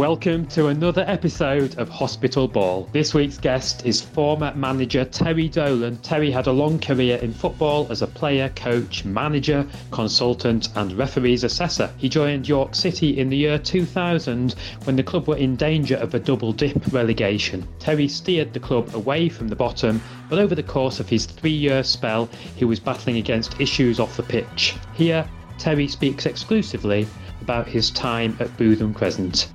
Welcome to another episode of Hospital Ball. This week's guest is former manager Terry Dolan. Terry had a long career in football as a player, coach, manager, consultant, and referees assessor. He joined York City in the year 2000 when the club were in danger of a double dip relegation. Terry steered the club away from the bottom, but over the course of his three year spell, he was battling against issues off the pitch. Here, Terry speaks exclusively about his time at Bootham Crescent.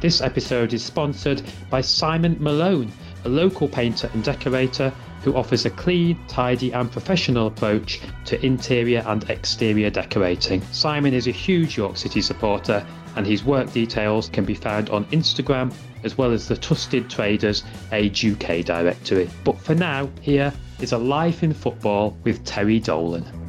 This episode is sponsored by Simon Malone, a local painter and decorator who offers a clean, tidy, and professional approach to interior and exterior decorating. Simon is a huge York City supporter, and his work details can be found on Instagram as well as the Trusted Traders Age UK directory. But for now, here is a life in football with Terry Dolan.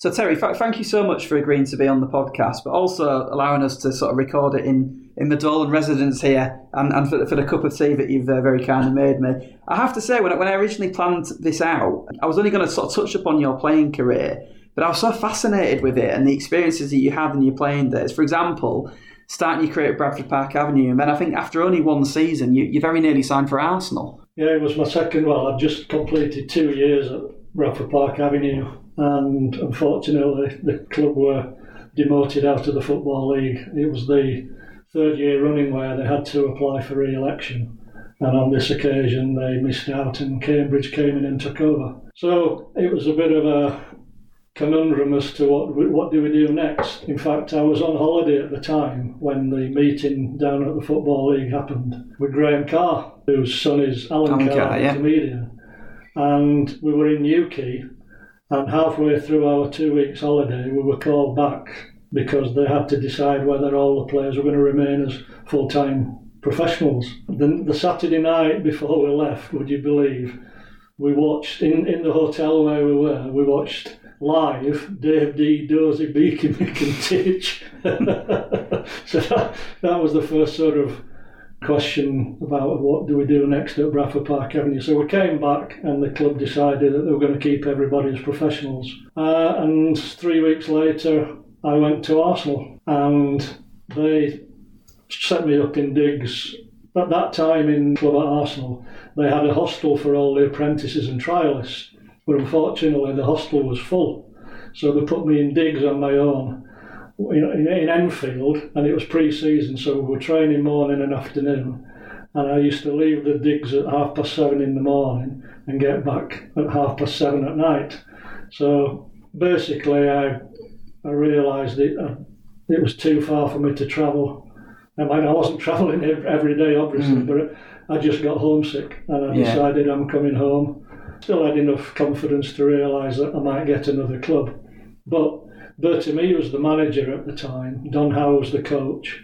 So Terry, th- thank you so much for agreeing to be on the podcast, but also allowing us to sort of record it in, in the Dolan residence here, and, and for, for the cup of tea that you've uh, very kindly made me. I have to say, when I, when I originally planned this out, I was only going to sort of touch upon your playing career, but I was so fascinated with it and the experiences that you had in your playing days. For example, starting your career at Bradford Park Avenue, and then I think after only one season, you, you very nearly signed for Arsenal. Yeah, it was my second. Well, I've just completed two years at Bradford Park Avenue and unfortunately the club were demoted out of the Football League. It was the third year running where they had to apply for re-election. And on this occasion, they missed out, and Cambridge came in and took over. So it was a bit of a conundrum as to what what do we do next. In fact, I was on holiday at the time when the meeting down at the Football League happened with Graham Carr, whose son is Alan, Alan Carr, Carr, yeah. comedian, and we were in Newquay and halfway through our two weeks holiday, we were called back because they had to decide whether all the players were going to remain as full time professionals. The, the Saturday night before we left, would you believe, we watched in, in the hotel where we were, we watched live Dave Dee Dozy Beaky Tich. so that, that was the first sort of question about what do we do next at Bradford Park Avenue. So we came back and the club decided that they were going to keep everybody as professionals. Uh, and three weeks later, I went to Arsenal and they set me up in digs. At that time in club at Arsenal, they had a hostel for all the apprentices and trialists, but unfortunately the hostel was full. So they put me in digs on my own in, in Enfield, and it was pre-season, so we were training morning and afternoon. And I used to leave the digs at half past seven in the morning and get back at half past seven at night. So basically, I I realised it uh, it was too far for me to travel. I mean, I wasn't travelling every day, obviously, mm. but I just got homesick, and I yeah. decided I'm coming home. Still had enough confidence to realise that I might get another club, but Bertie was the manager at the time, Don Howe was the coach.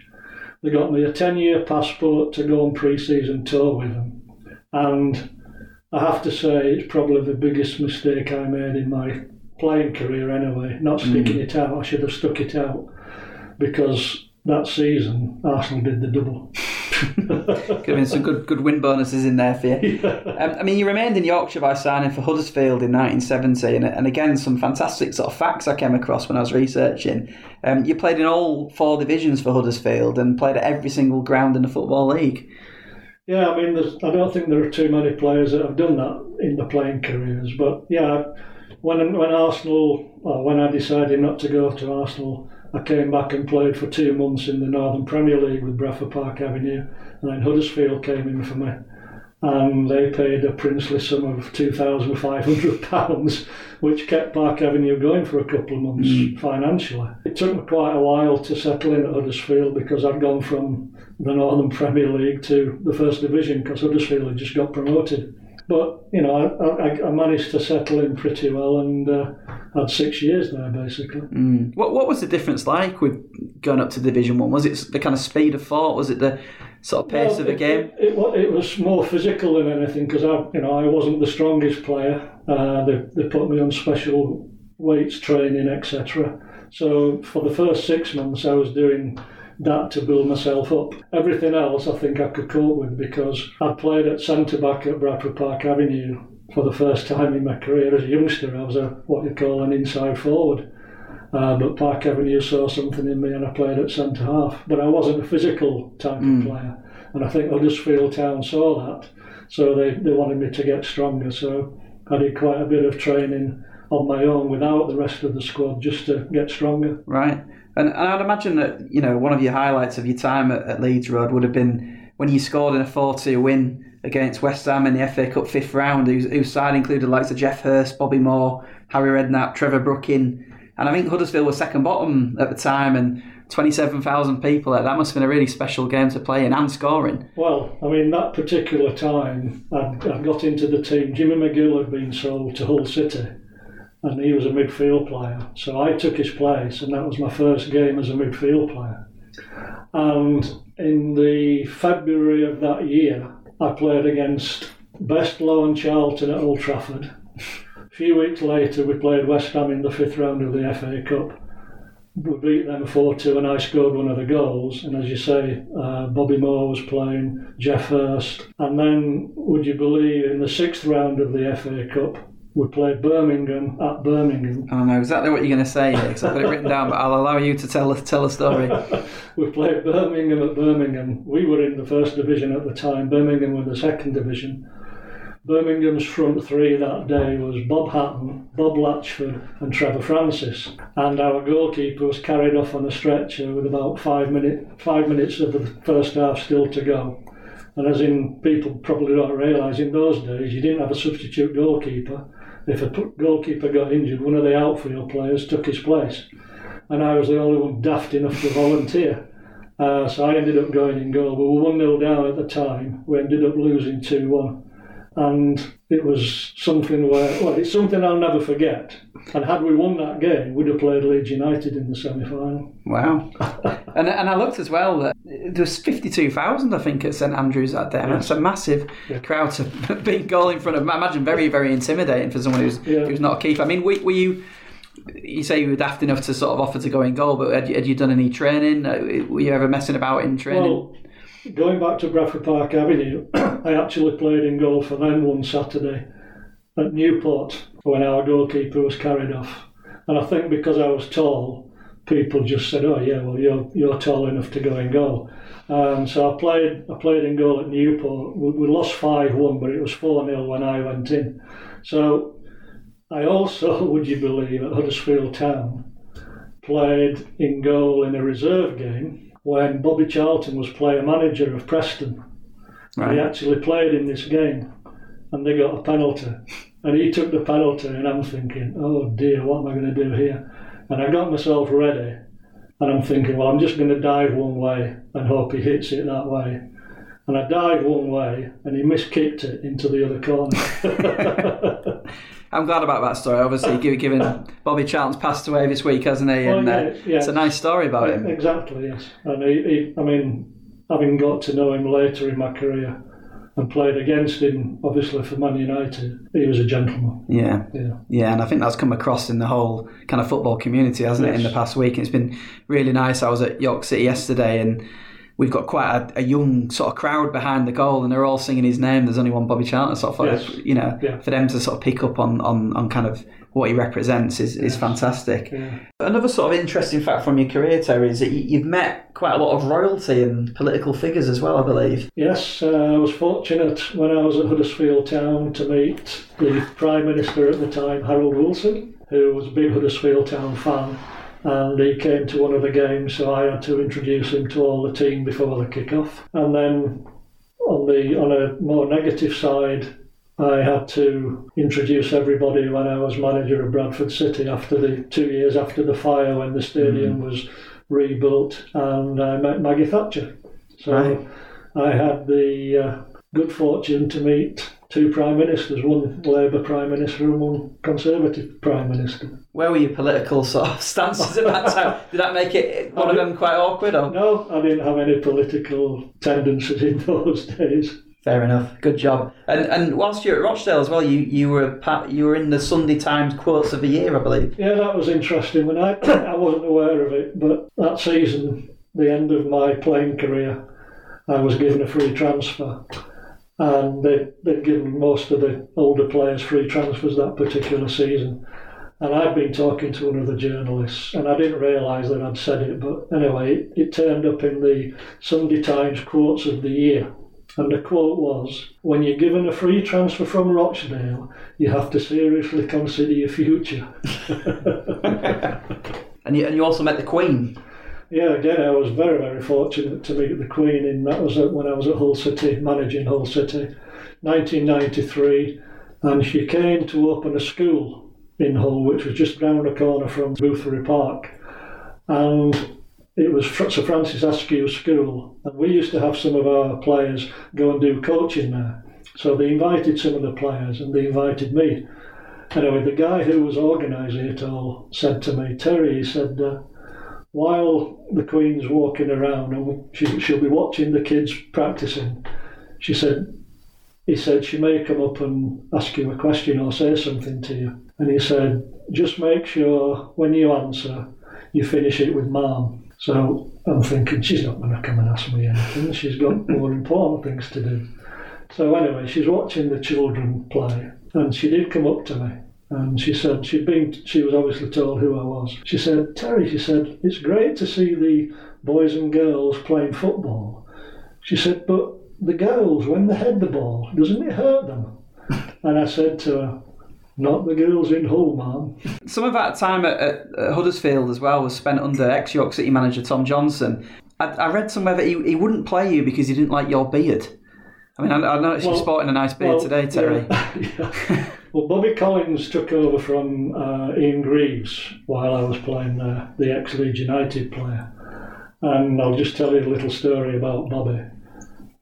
They got me a 10 year passport to go on pre season tour with them. And I have to say, it's probably the biggest mistake I made in my playing career anyway, not sticking mm. it out. I should have stuck it out because that season, Arsenal did the double. Giving some good good win bonuses in there for you. Yeah. Um, I mean, you remained in Yorkshire by signing for Huddersfield in 1970, and, and again, some fantastic sort of facts I came across when I was researching. Um, you played in all four divisions for Huddersfield and played at every single ground in the Football League. Yeah, I mean, I don't think there are too many players that have done that in the playing careers, but yeah, when when Arsenal, well, when I decided not to go to Arsenal I came back and played for two months in the Northern Premier League with Bradford Park Avenue, and then Huddersfield came in for me, and they paid a princely sum of two thousand five hundred pounds, which kept Park Avenue going for a couple of months mm. financially. It took me quite a while to settle in at Huddersfield because I'd gone from the Northern Premier League to the First Division because Huddersfield had just got promoted. But you know, I, I, I managed to settle in pretty well and uh, had six years there basically. Mm. What what was the difference like with going up to Division One? Was it the kind of speed of thought? Was it the sort of pace well, of the it, game? It, it, it, was more physical than anything because I you know I wasn't the strongest player. Uh, they they put me on special weights training etc. So for the first six months I was doing that to build myself up. Everything else I think I could cope with because I'd played at centre back at Bradford Park Avenue for the first time in my career as a youngster. I was a what you call an inside forward. Uh, but Park Avenue saw something in me and I played at centre half. But I wasn't a physical type mm. of player. And I think Huddersfield Town saw that. So they, they wanted me to get stronger. So I did quite a bit of training on my own without the rest of the squad just to get stronger. Right. And, and I'd imagine that, you know, one of your highlights of your time at, at Leeds Road would have been when you scored in a 4 2 win against West Ham in the FA Cup fifth round, whose, whose side included likes of Geoff Hurst, Bobby Moore, Harry Redknapp, Trevor Brooking. And I think Huddersfield was second bottom at the time, and 27,000 people. That must have been a really special game to play in and scoring. Well, I mean, that particular time, I, I got into the team. Jimmy McGill had been sold to Hull City, and he was a midfield player. So I took his place, and that was my first game as a midfield player. And in the February of that year, I played against Best-Law and Charlton at Old Trafford. A few weeks later, we played West Ham in the fifth round of the FA Cup we beat them 4 2 and I scored one of the goals. And as you say, uh, Bobby Moore was playing, Geoff Hurst. And then, would you believe, in the sixth round of the FA Cup, we played Birmingham at Birmingham. I know exactly what you're going to say because I've got it written down, but I'll allow you to tell tell a story. we played Birmingham at Birmingham. We were in the first division at the time. Birmingham were in the second division. Birmingham's front three that day was Bob Hatton, Bob Latchford, and Trevor Francis. And our goalkeeper was carried off on a stretcher with about five, minute, five minutes of the first half still to go. And as in people probably don't realise, in those days you didn't have a substitute goalkeeper. If a goalkeeper got injured, one of the outfield players took his place. And I was the only one daft enough to volunteer. Uh, so I ended up going in goal. We were 1 0 down at the time. We ended up losing 2 1 and it was something where well it's something I'll never forget and had we won that game we'd have played Leeds United in the semi-final wow and, and I looked as well that there was 52,000 I think at St Andrews that day yes. a massive yeah. crowd to beat goal in front of I imagine very very intimidating for someone who's, yeah. who's not a keeper I mean were, were you you say you were daft enough to sort of offer to go in goal, but had you, had you done any training? Uh, were you ever messing about in training? Well, going back to Bradford Park Avenue, I actually played in goal for them one Saturday at Newport when our goalkeeper was carried off. And I think because I was tall, people just said, "Oh yeah, well you're you're tall enough to go in goal." Um, so I played I played in goal at Newport. We, we lost five one, but it was four 0 when I went in. So I also, would you believe, at Huddersfield Town, played in goal in a reserve game when Bobby Charlton was player manager of Preston. Right. He actually played in this game and they got a penalty. And he took the penalty, and I'm thinking, oh dear, what am I going to do here? And I got myself ready, and I'm thinking, well, I'm just going to dive one way and hope he hits it that way. And I dived one way, and he miskicked it into the other corner. I'm glad about that story. Obviously, given Bobby Charlton's passed away this week, hasn't he? And well, yeah, uh, yeah. it's a nice story about him. Exactly, yes. And he, he, I mean, having got to know him later in my career and played against him, obviously for Man United, he was a gentleman. Yeah, yeah, yeah. And I think that's come across in the whole kind of football community, hasn't yes. it, in the past week? And it's been really nice. I was at York City yesterday and we've got quite a, a, young sort of crowd behind the goal, and they're all singing his name. There's only one Bobby Charlton, sort of, yes. you know, yeah. for them to sort of pick up on, on, on kind of what he represents is, is fantastic. Yeah. Another sort of interesting fact from your career, Terry, is that you've met quite a lot of royalty and political figures as well, I believe. Yes, uh, I was fortunate when I was at Huddersfield Town to meet the Prime Minister at the time, Harold Wilson, who was a big Huddersfield Town fan and he came to one of the games, so I had to introduce him to all the team before the kick-off. And then on the on a more negative side, I had to introduce everybody when I was manager of Bradford City after the two years after the fire when the stadium mm. was rebuilt, and I met Maggie Thatcher. So right. I had the uh, good fortune to meet two prime ministers, one Labour prime minister and one Conservative prime minister. Where were your political sort of stances at that time? Did that make it one of them quite awkward? Or? No, I didn't have any political tendencies in those days. Fair enough. Good job. And and whilst you're at Rochdale as well, you you were you were in the Sunday Times quotes of the year, I believe. Yeah, that was interesting. When I I wasn't aware of it, but that season the end of my playing career, I was given a free transfer. And they, they'd given most of the older players free transfers that particular season. And I'd been talking to one of the journalists, and I didn't realise that I'd said it, but anyway, it, it turned up in the Sunday Times quotes of the year. And the quote was When you're given a free transfer from Rochdale, you have to seriously consider your future. and, you, and you also met the Queen. Yeah, again, I was very, very fortunate to meet the Queen, and that was when I was at Hull City, managing Hull City, 1993. And she came to open a school in Hull, which was just round the corner from Boothferry Park. And it was Sir Francis Askew School. And we used to have some of our players go and do coaching there. So they invited some of the players and they invited me. Anyway, the guy who was organising it all said to me, Terry, he said, uh, while the Queen's walking around and she, she'll be watching the kids practicing, she said, he said, she may come up and ask you a question or say something to you. And he said, just make sure when you answer, you finish it with mom. So I'm thinking, she's not going to come and ask me anything. She's got more important things to do. So anyway, she's watching the children play, and she did come up to me. And she said she'd been. She was obviously told who I was. She said, "Terry," she said, "it's great to see the boys and girls playing football." She said, "But the girls, when they head the ball, doesn't it hurt them?" And I said to her, not the girls in Hull, man. Some of that time at, at, at Huddersfield as well was spent under ex York City manager Tom Johnston. I, I, read somewhere that he, he wouldn't play you because he didn't like your beard. I mean, I, I noticed well, you're sporting a nice beard well, today, Terry. Yeah, yeah. Well, Bobby Collins took over from uh, Ian Greaves while I was playing uh, the ex Leeds United player. And I'll just tell you a little story about Bobby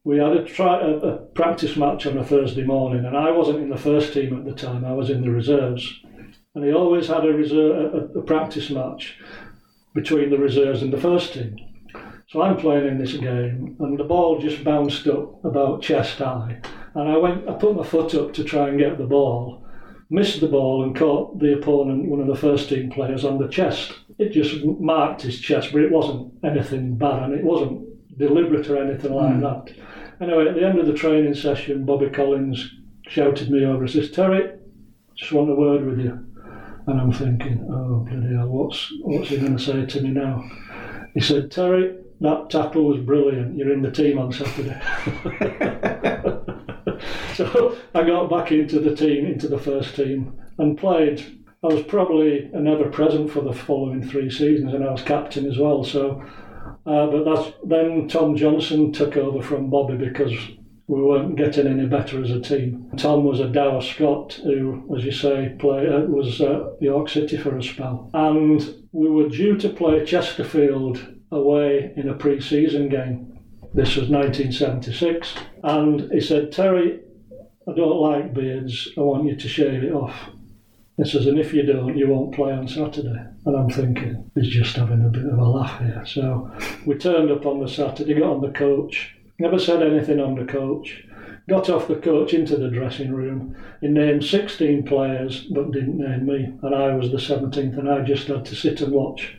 we had a, try, a, a, practice match on a Thursday morning, and I wasn't in the first team at the time. I was in the reserves, and he always had a, reserve, a, a practice match between the reserves and the first team. So I'm playing in this game, and the ball just bounced up about chest high, and I went. I put my foot up to try and get the ball, missed the ball, and caught the opponent, one of the first team players, on the chest. It just marked his chest, but it wasn't anything bad, and it wasn't deliberate or anything like mm. that. Anyway, at the end of the training session, Bobby Collins shouted me over and says, Terry, just want a word with you. And I'm thinking, oh, bloody hell, what's, what's he going to say to me now? He said, Terry, that tackle was brilliant. You're in the team on Saturday. so I got back into the team, into the first team, and played. I was probably never present for the following three seasons, and I was captain as well. So uh, but that's, then Tom Johnston took over from Bobby because we weren't getting any better as a team. Tom was a dour Scot who, as you say, play, uh, was at York City for a spell. And we were due to play Chesterfield away in a pre season game. This was 1976. And he said, Terry, I don't like beards, I want you to shave it off. He says, and if you don't, you won't play on Saturday. And I'm thinking, he's just having a bit of a laugh here. So we turned up on the Saturday, got on the coach, never said anything on the coach, got off the coach into the dressing room. He named 16 players, but didn't name me. And I was the 17th, and I just had to sit and watch.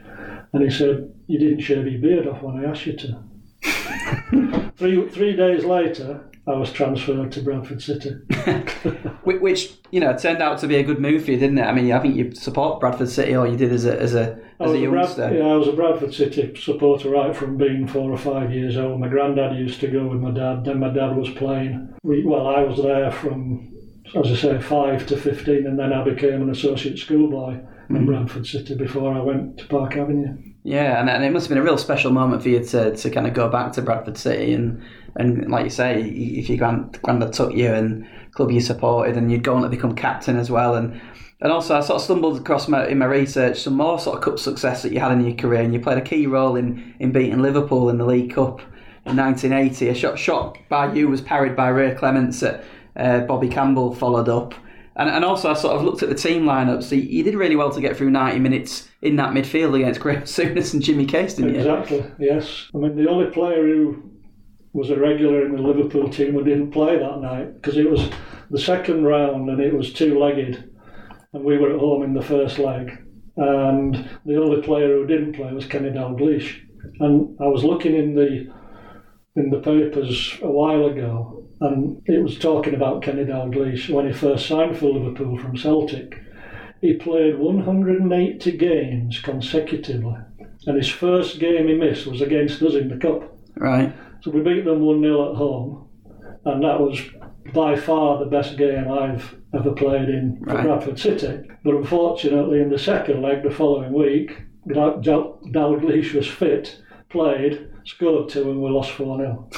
And he said, You didn't shave your beard off when I asked you to. three, three days later, I was transferred to Bradford City. Which, you know, turned out to be a good move for you, didn't it? I mean, I think you support Bradford City, or you did as a as a as a youngster. Brad, yeah, I was a Bradford City supporter right from being four or five years old. My granddad used to go with my dad. Then my dad was playing. We, well, I was there from, as I say, five to fifteen, and then I became an associate schoolboy mm. in Bradford City before I went to Park Avenue. Yeah, and, and it must have been a real special moment for you to, to kind of go back to Bradford City and and like you say, if your grand granddad took you and club you supported, and you'd go on to become captain as well, and and also I sort of stumbled across my, in my research some more sort of cup success that you had in your career, and you played a key role in in beating Liverpool in the League Cup in 1980. A shot shot by you was parried by Ray Clemence at uh, Bobby Campbell followed up. And, and also, I sort of looked at the team lineup. So you did really well to get through 90 minutes in that midfield against Graeme Souness and Jimmy Case, didn't exactly, you? Exactly, yes. I mean, the only player who was a regular in the Liverpool team who didn't play that night because it was the second round and it was two legged, and we were at home in the first leg. And the only player who didn't play was Kenny Dalglish. And I was looking in the in the papers a while ago, and it was talking about Kenny Dalglish when he first signed for Liverpool from Celtic. He played 180 games consecutively, and his first game he missed was against us in the cup. Right. So we beat them 1 0 at home, and that was by far the best game I've ever played in for Right. Bradford City. But unfortunately, in the second leg the following week, Dal- Dal- Dalglish was fit, played, scored two, and we lost 4 0.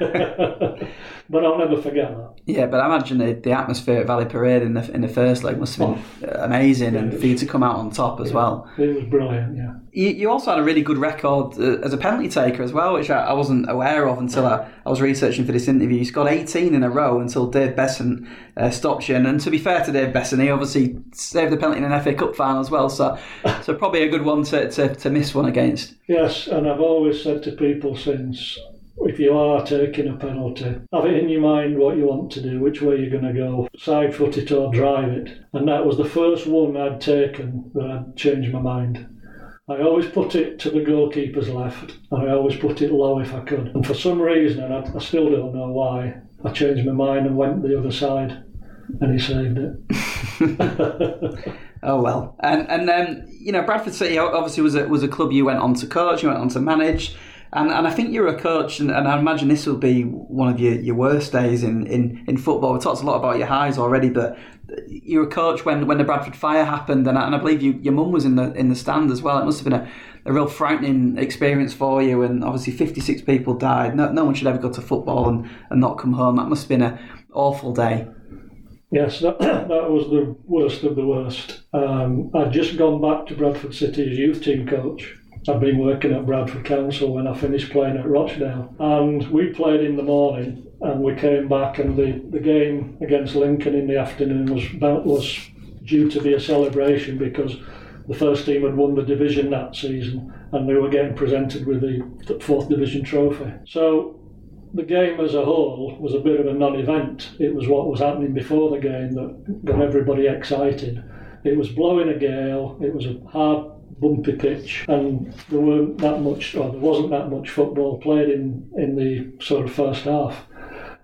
but I'll never forget that. Yeah, but I imagine the, the atmosphere at Valley Parade in the in the first leg must have been oh, amazing, and for you to come out on top as well. It was brilliant, yeah. You, you also had a really good record uh, as a penalty taker as well, which I, I wasn't aware of until I, I was researching for this interview. You scored 18 in a row until Dave Beasant uh, stopped you. And, and to be fair to Dave Beasant, he obviously saved the penalty in an FA Cup final as well. So, so probably a good one to, to, to miss one against. Yes, and I've always said to people since if you are taking a penalty, have it in your mind what you want to do, which way you're going to go, side foot it or drive it. And that was the first one I'd taken that I'd changed my mind. I always put it to the goalkeeper's left, and I always put it low if I could. And for some reason, and I, I still don't know why, I changed my mind and went the other side, and he saved it. Oh well, and and um, you know Bradford City obviously was a was a club you went on to coach, you went on to manage, and and I think you're a coach, and, and I imagine this will be one of your, your worst days in, in, in football. We talked a lot about your highs already, but you were a coach when, when the Bradford fire happened, and I, and I believe you, your mum was in the in the stand as well. It must have been a, a real frightening experience for you, and obviously 56 people died. No, no one should ever go to football and, and not come home. That must have been an awful day. Yes, that, that was the worst of the worst. Um, I'd just gone back to Bradford City as youth team coach. I'd been working at Bradford Council when I finished playing at Rochdale. And we played in the morning and we came back and the, the game against Lincoln in the afternoon was about, was due to be a celebration because the first team had won the division that season and they were getting presented with the fourth division trophy. So the game as a whole was a bit of a non-event. It was what was happening before the game that got everybody excited. It was blowing a gale. It was a hard, bumpy pitch, and there weren't that much, or there wasn't that much football played in in the sort of first half.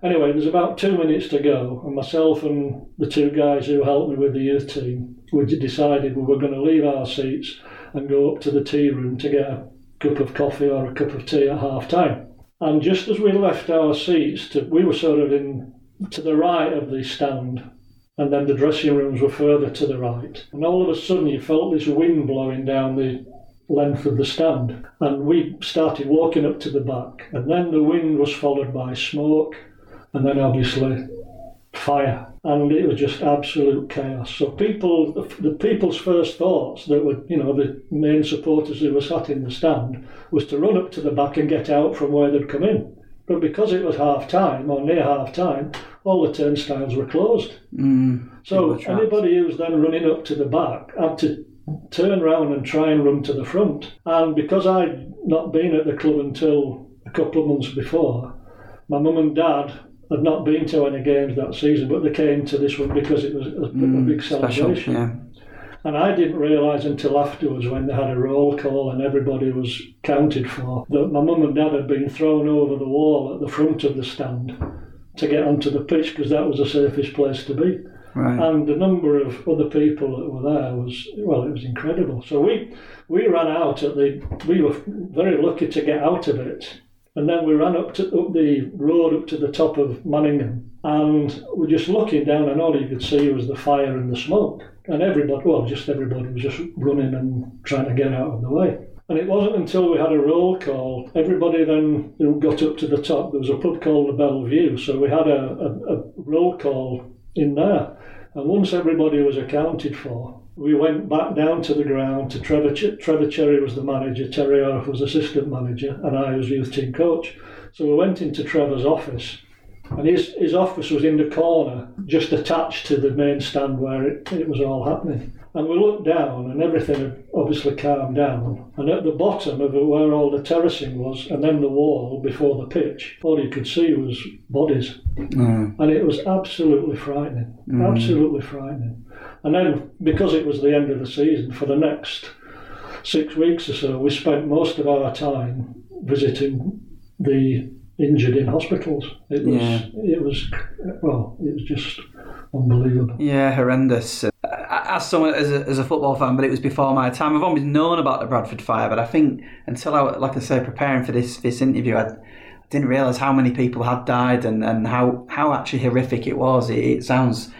Anyway, there's about two minutes to go, and myself and the two guys who helped me with the youth team, we decided we were going to leave our seats and go up to the tea room to get a cup of coffee or a cup of tea at half time. And just as we left our seats, to, we were sort of in to the right of the stand, and then the dressing rooms were further to the right. And all of a sudden, you felt this wind blowing down the length of the stand, and we started walking up to the back. And then the wind was followed by smoke, and then obviously fire, and it was just absolute chaos. So people, the, people's first thoughts that were, you know, the main supporters who were sat in the stand was to run up to the back and get out from where they'd come in. But because it was half time or near half time, all the turnstiles were closed. Mm, So anybody who was then running up to the back had to turn round and try and run to the front. And because I'd not been at the club until a couple of months before, my mum and dad had not been to any games that season, but they came to this one because it was a, a big Mm, special, celebration. yeah. And I didn't realise until afterwards when they had a roll call and everybody was counted for that my mum and dad had been thrown over the wall at the front of the stand to get onto the pitch because that was the safest place to be. Right. And the number of other people that were there was, well, it was incredible. So we, we ran out at the, we were very lucky to get out of it. And then we ran up to up the road up to the top of Manningham, and we're just looking down, and all you could see was the fire and the smoke. And everybody, well, just everybody was just running and trying to get out of the way. And it wasn't until we had a roll call, everybody then who got up to the top. There was a pub called the Bellevue, so we had a, a, a roll call in there. And once everybody was accounted for, we went back down to the ground to Trevor. Ch- Trevor Cherry was the manager, Terry Yorath was assistant manager, and I was youth team coach. So we went into Trevor's office, and his, his office was in the corner, just attached to the main stand where it, it was all happening. And we looked down, and everything had obviously calmed down. And at the bottom of it, where all the terracing was, and then the wall before the pitch, all you could see was bodies. Mm. And it was absolutely frightening. Absolutely frightening. And then, because it was the end of the season, for the next six weeks or so, we spent most of our time visiting the injured in hospitals. It was, Yeah. it was, well, it was just unbelievable. Yeah, horrendous. As someone as a, as a football fan, but it was before my time. I've always known about the Bradford fire, but I think until I, like I say, preparing for this this interview, I didn't realise how many people had died and, and how how actually horrific it was. It, it sounds,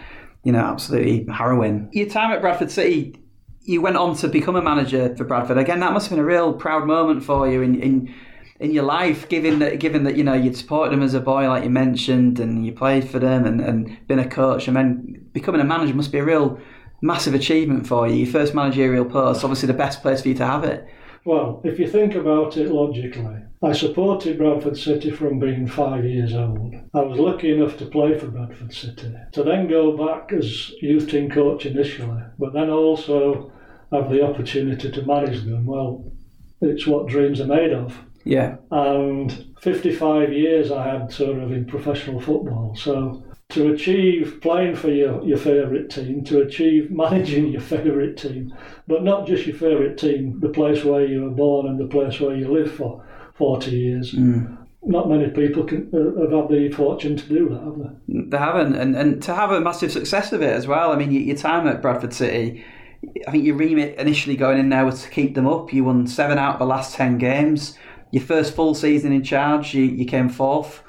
you know, absolutely harrowing. Your time at Bradford City, you went on to become a manager for Bradford. Again, that must have been a real proud moment for you in. in in your life, given that given that you know you'd supported them as a boy, like you mentioned, and you played for them, and, and been a coach, and then becoming a manager must be a real massive achievement for you. Your first managerial post, obviously the best place for you to have it. Well, if you think about it logically, I supported Bradford City from being five years old. I was lucky enough to play for Bradford City. To then go back as youth team coach initially, but then also have the opportunity to manage them, well, it's what dreams are made of. Yeah, And 55 years I had sort of in professional football. So to achieve playing for your, your favourite team, to achieve managing your favourite team, but not just your favourite team, the place where you were born and the place where you lived for 40 years. Not many people can, uh, have had the fortune to do that, have they? they haven't, and and to have a massive success of it as well. I mean, your, time at Bradford City. I think your remit initially going in there was to keep them up. You won seven out of the last ten games. Your first full season in charge, you, you came fourth,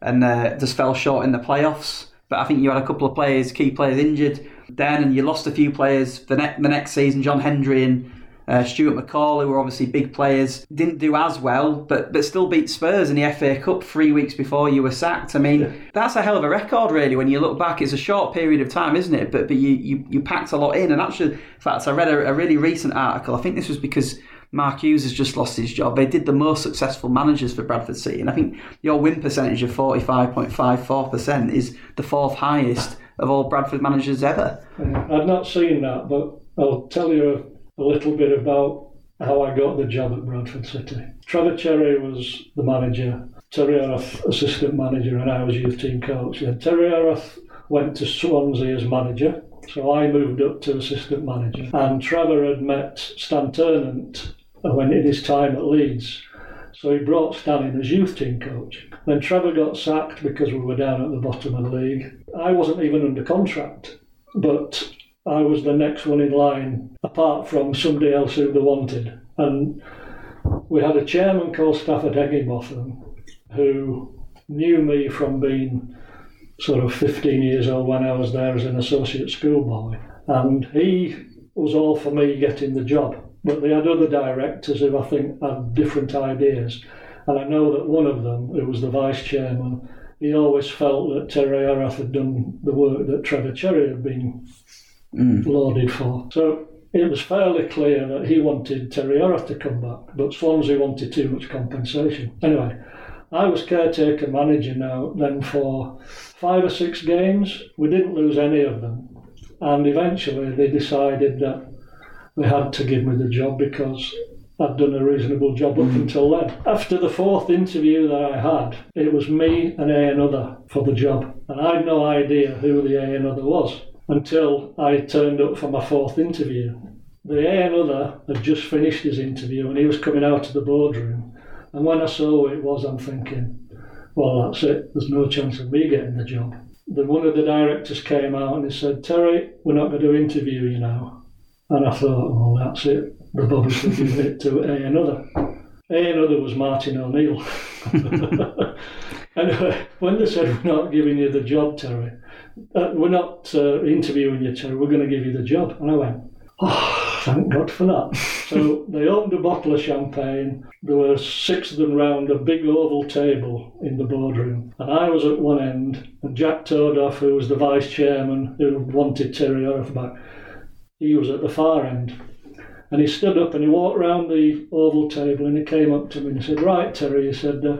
and uh, just fell short in the playoffs. But I think you had a couple of players, key players, injured then, and you lost a few players the, ne- the next season. John Hendrie and uh, Stuart McCall, who were obviously big players, didn't do as well, but but still beat Spurs in the FA Cup three weeks before you were sacked. I mean, that's a hell of a record, really. When you look back, it's a short period of time, isn't it? But but you you, you packed a lot in. And actually, in fact, I read a, a really recent article. I think this was because. Mark Hughes has just lost his job. They did the most successful managers for Bradford City, and I think your win percentage of forty five point five four percent is the fourth highest of all Bradford managers ever. Uh, I've not seen that, but I'll tell you a, a little bit about how I got the job at Bradford City. Trevor Cherry was the manager, Terry Yorath assistant manager, and I was youth team coach. And Terry Yorath went to Swansea as manager, so I moved up to assistant manager. And Trevor had met Stan Ternent when in his time at Leeds. So he brought Stan in as youth team coach. Then Trevor got sacked because we were down at the bottom of the league. I wasn't even under contract, but I was the next one in line, apart from somebody else who they wanted. And we had a chairman called Stafford Heginbotham who knew me from being sort of 15 years old when I was there as an associate schoolboy. And he was all for me getting the job. But they had other directors who I think had different ideas. And I know that one of them, who was the vice chairman, he always felt that Terry Yorath had done the work that Trevor Cherry had been mm. lauded for. So it was fairly clear that he wanted Terry Arath to come back, but Swansea wanted too much compensation. Anyway, I was caretaker manager now then for five or six games. We didn't lose any of them. And eventually they decided that they had to give me the job because I'd done a reasonable job up mm. until then. After the fourth interview that I had, it was me and A another for the job. And I had no idea who the A another was until I turned up for my fourth interview. The A another had just finished his interview and he was coming out of the boardroom. And when I saw who it was, I'm thinking, well, that's it. There's no chance of me getting the job. Then one of the directors came out and he said, Terry, we're not going to interview you now. And I thought, well, that's it. They've obviously given it to A another. A another was Martin O'Neill. anyway, when they said, we're not giving you the job, Terry, uh, we're not uh, interviewing you, Terry, we're going to give you the job. And I went, oh, thank God for that. so they opened a bottle of champagne. There were six of them round a big oval table in the boardroom. And I was at one end, and Jack Tordoff, who was the vice chairman who wanted Terry Yorath back, he was at the far end. And he stood up and he walked round the oval table and he came up to me and he said, Right, Terry, he said, uh,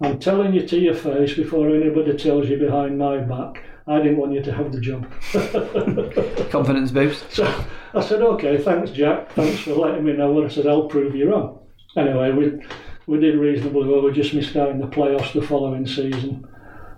I'm telling you to your face before anybody tells you behind my back, I didn't want you to have the job. Confidence boost. So I said, okay, thanks, Jack. Thanks for letting me know. And I said, I'll prove you wrong. Anyway, we, we did reasonably well. We just missed out in the playoffs the following season.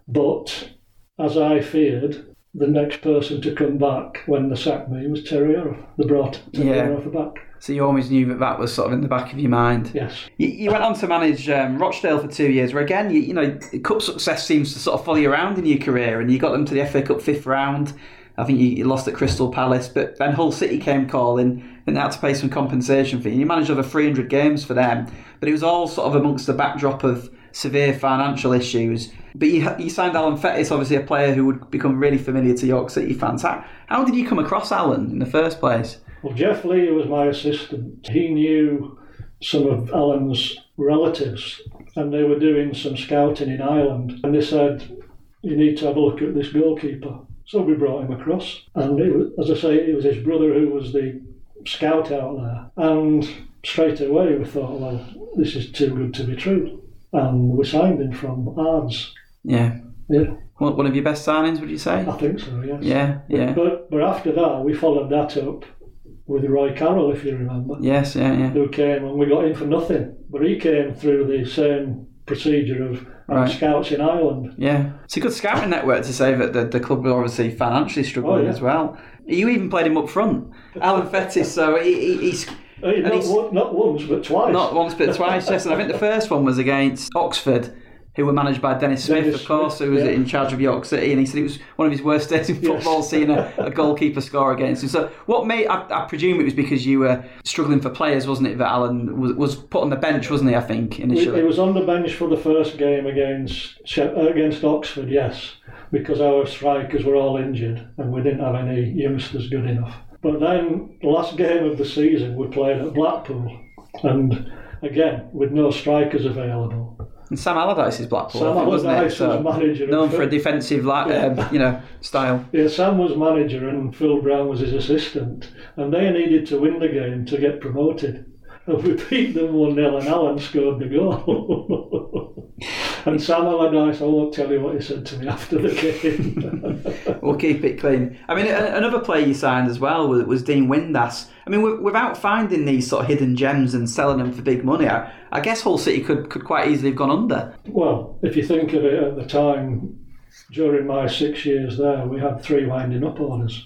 But as I feared, the next person to come back when they sacked me was Terry Yorath. They brought Terry Yeah. Yorath back. So you always knew that that was sort of in the back of your mind. Yes. You, you went on to manage um, Rochdale for two years, where again, you, you know, cup success seems to sort of follow you around in your career, and you got them to the FA Cup fifth round. I think you, you lost at Crystal Palace, but then Hull City came calling, and they had to pay some compensation fee. And you managed over 300 games for them, but it was all sort of amongst the backdrop of severe financial issues. But you, you signed Alan Fettis, obviously a player who would become really familiar to York City fans. How, how did you come across Alan in the first place? Well, Jeff Lee was my assistant. He knew some of Alan's relatives, and they were doing some scouting in Ireland. And they said, You need to have a look at this goalkeeper. So we brought him across. And was, as I say, it was his brother who was the scout out there. And straight away we thought, Well, this is too good to be true. And we signed him from Ards. Yeah. Yeah, One one of your best signings, would you say? I think so, yes. Yeah, yeah. But, but after that, we followed that up with Roy Carroll, if you remember. Yes, yeah, yeah. who came and we got him for nothing. But he came through the same procedure of Right. scouts in Ireland. Yeah, it's a good scouting network to say that the, the club were obviously financially oh, struggling Oh, yeah. as well. You even played him up front, Alan Fettis. So he, he, he's Uh, Not, one- not once, but twice. not once but twice. Yes, and I think the first one was against Oxford, who were managed by Dennis Smith, Dennis of course, Smith, who was yeah. in charge of York City, and he said it was one of his worst days in Yes. football seeing a, a goalkeeper score against him. So what made I, I presume it was because you were struggling for players, wasn't it? That Alan was, was put on the bench, wasn't he? I think initially. he was on the bench for the first game against uh, against Oxford, yes, because our strikers were all injured and we didn't have any youngsters good enough. But then the last game of the season we played at Blackpool, and again with no strikers available. And Sam Allardyce is Blackpool, Sam think, wasn't it? Allardyce was manager. known for a defensive, like, um, you know, style. Yeah, Sam was manager and Phil Brown was his assistant, and they needed to win the game to get promoted. And we beat them 1 0, and Alan scored the goal. and Sam Allardyce, I won't tell you what he said to me after the game. We'll keep it clean. I mean, another player you signed as well was, was Dean Windass. I mean, wi- without finding these sort of hidden gems and selling them for big money, I, I guess Hull City could, could quite easily have gone under. well, if you think of it at the time, during my six years there, we had three winding up orders.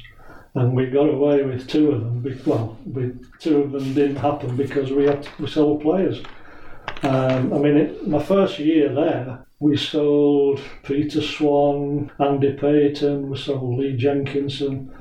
And we got away with two of them. Well, we, two of them didn't happen because we had we sold players. Um, I mean, it, my first year there, we sold Peter Swan, Andy Payton, we sold Leigh Jenkinson,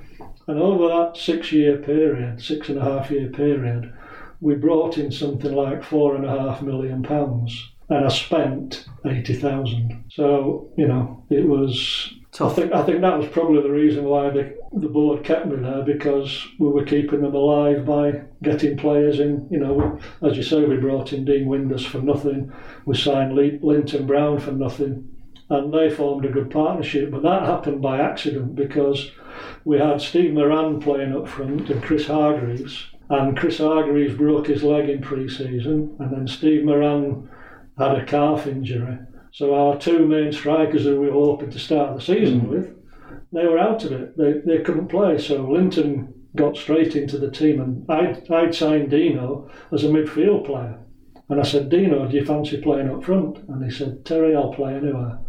and over that six-year period, six and a half year period, we brought in something like four and a half million pounds, and I spent eighty thousand. So you know, it was I think I think that was probably the reason why the the board kept me there because we were keeping them alive by getting players in. You know, as you say, we brought in Dean Windass for nothing. We signed Linton Brown for nothing, and they formed a good partnership. But that happened by accident because we had Steve Moran playing up front and Chris Hargreaves, and Chris Hargreaves broke his leg in pre-season, and then Steve Moran had a calf injury. So our two main strikers who we were hoping to start the season mm. with, they were out of it. They, they couldn't play. So Linton got straight into the team and I'd, I'd signed Dino as a midfield player. And I said, Dino, do you fancy playing up front? And he said, Terry, I'll play anywhere.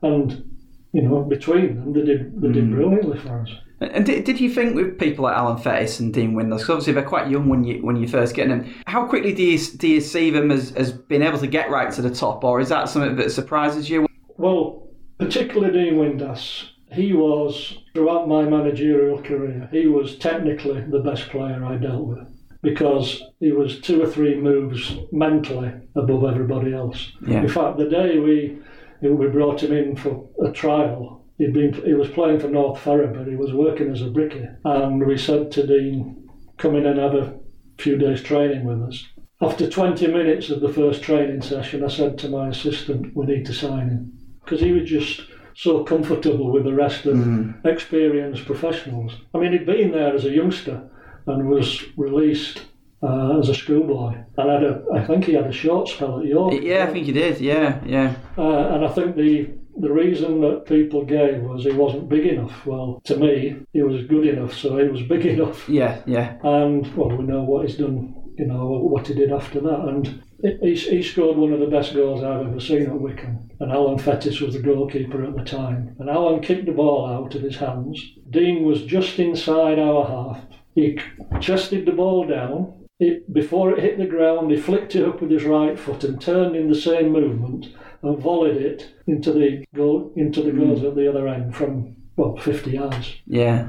And, you know, between them, they did, they did hmm. brilliantly for us. And did, did you think with people like Alan Fettis and Dean Windass, because obviously they're quite young when you when you first get them, how quickly do you, do you see them as, as being able to get right to the top, or is that something that surprises you? Well, particularly Dean Windass, he was, throughout my managerial career, he was technically the best player I dealt with because he was two or three moves mentally above everybody else. Yeah. In fact, the day we we brought him in for a trial, he'd been he was playing for North Ferriby, he was working as a brickie, and we said to Dean, "Come in and have a few days training with us." After 20 minutes of the first training session, I said to my assistant, "We need to sign him," because he was just so comfortable with the rest of experienced professionals. I mean, he'd been there as a youngster and was released uh, as a schoolboy, and had a, I think he had a short spell at York. Yeah, I think he did. Yeah, yeah. Uh, and I think the the reason that people gave was he wasn't big enough. Well, to me, he was good enough, so he was big enough. Yeah, yeah. And well, we know what he's done. You know what he did after that, and he, he scored one of the best goals I've ever seen at Wycombe. And Alan Fettis was the goalkeeper at the time. And Alan kicked the ball out of his hands. Dean was just inside our half. He chested the ball down, it, before it hit the ground, he flicked it up with his right foot and turned in the same movement and volleyed it into the goal into the goals Mm. at the other end from well 50 yards. Yeah.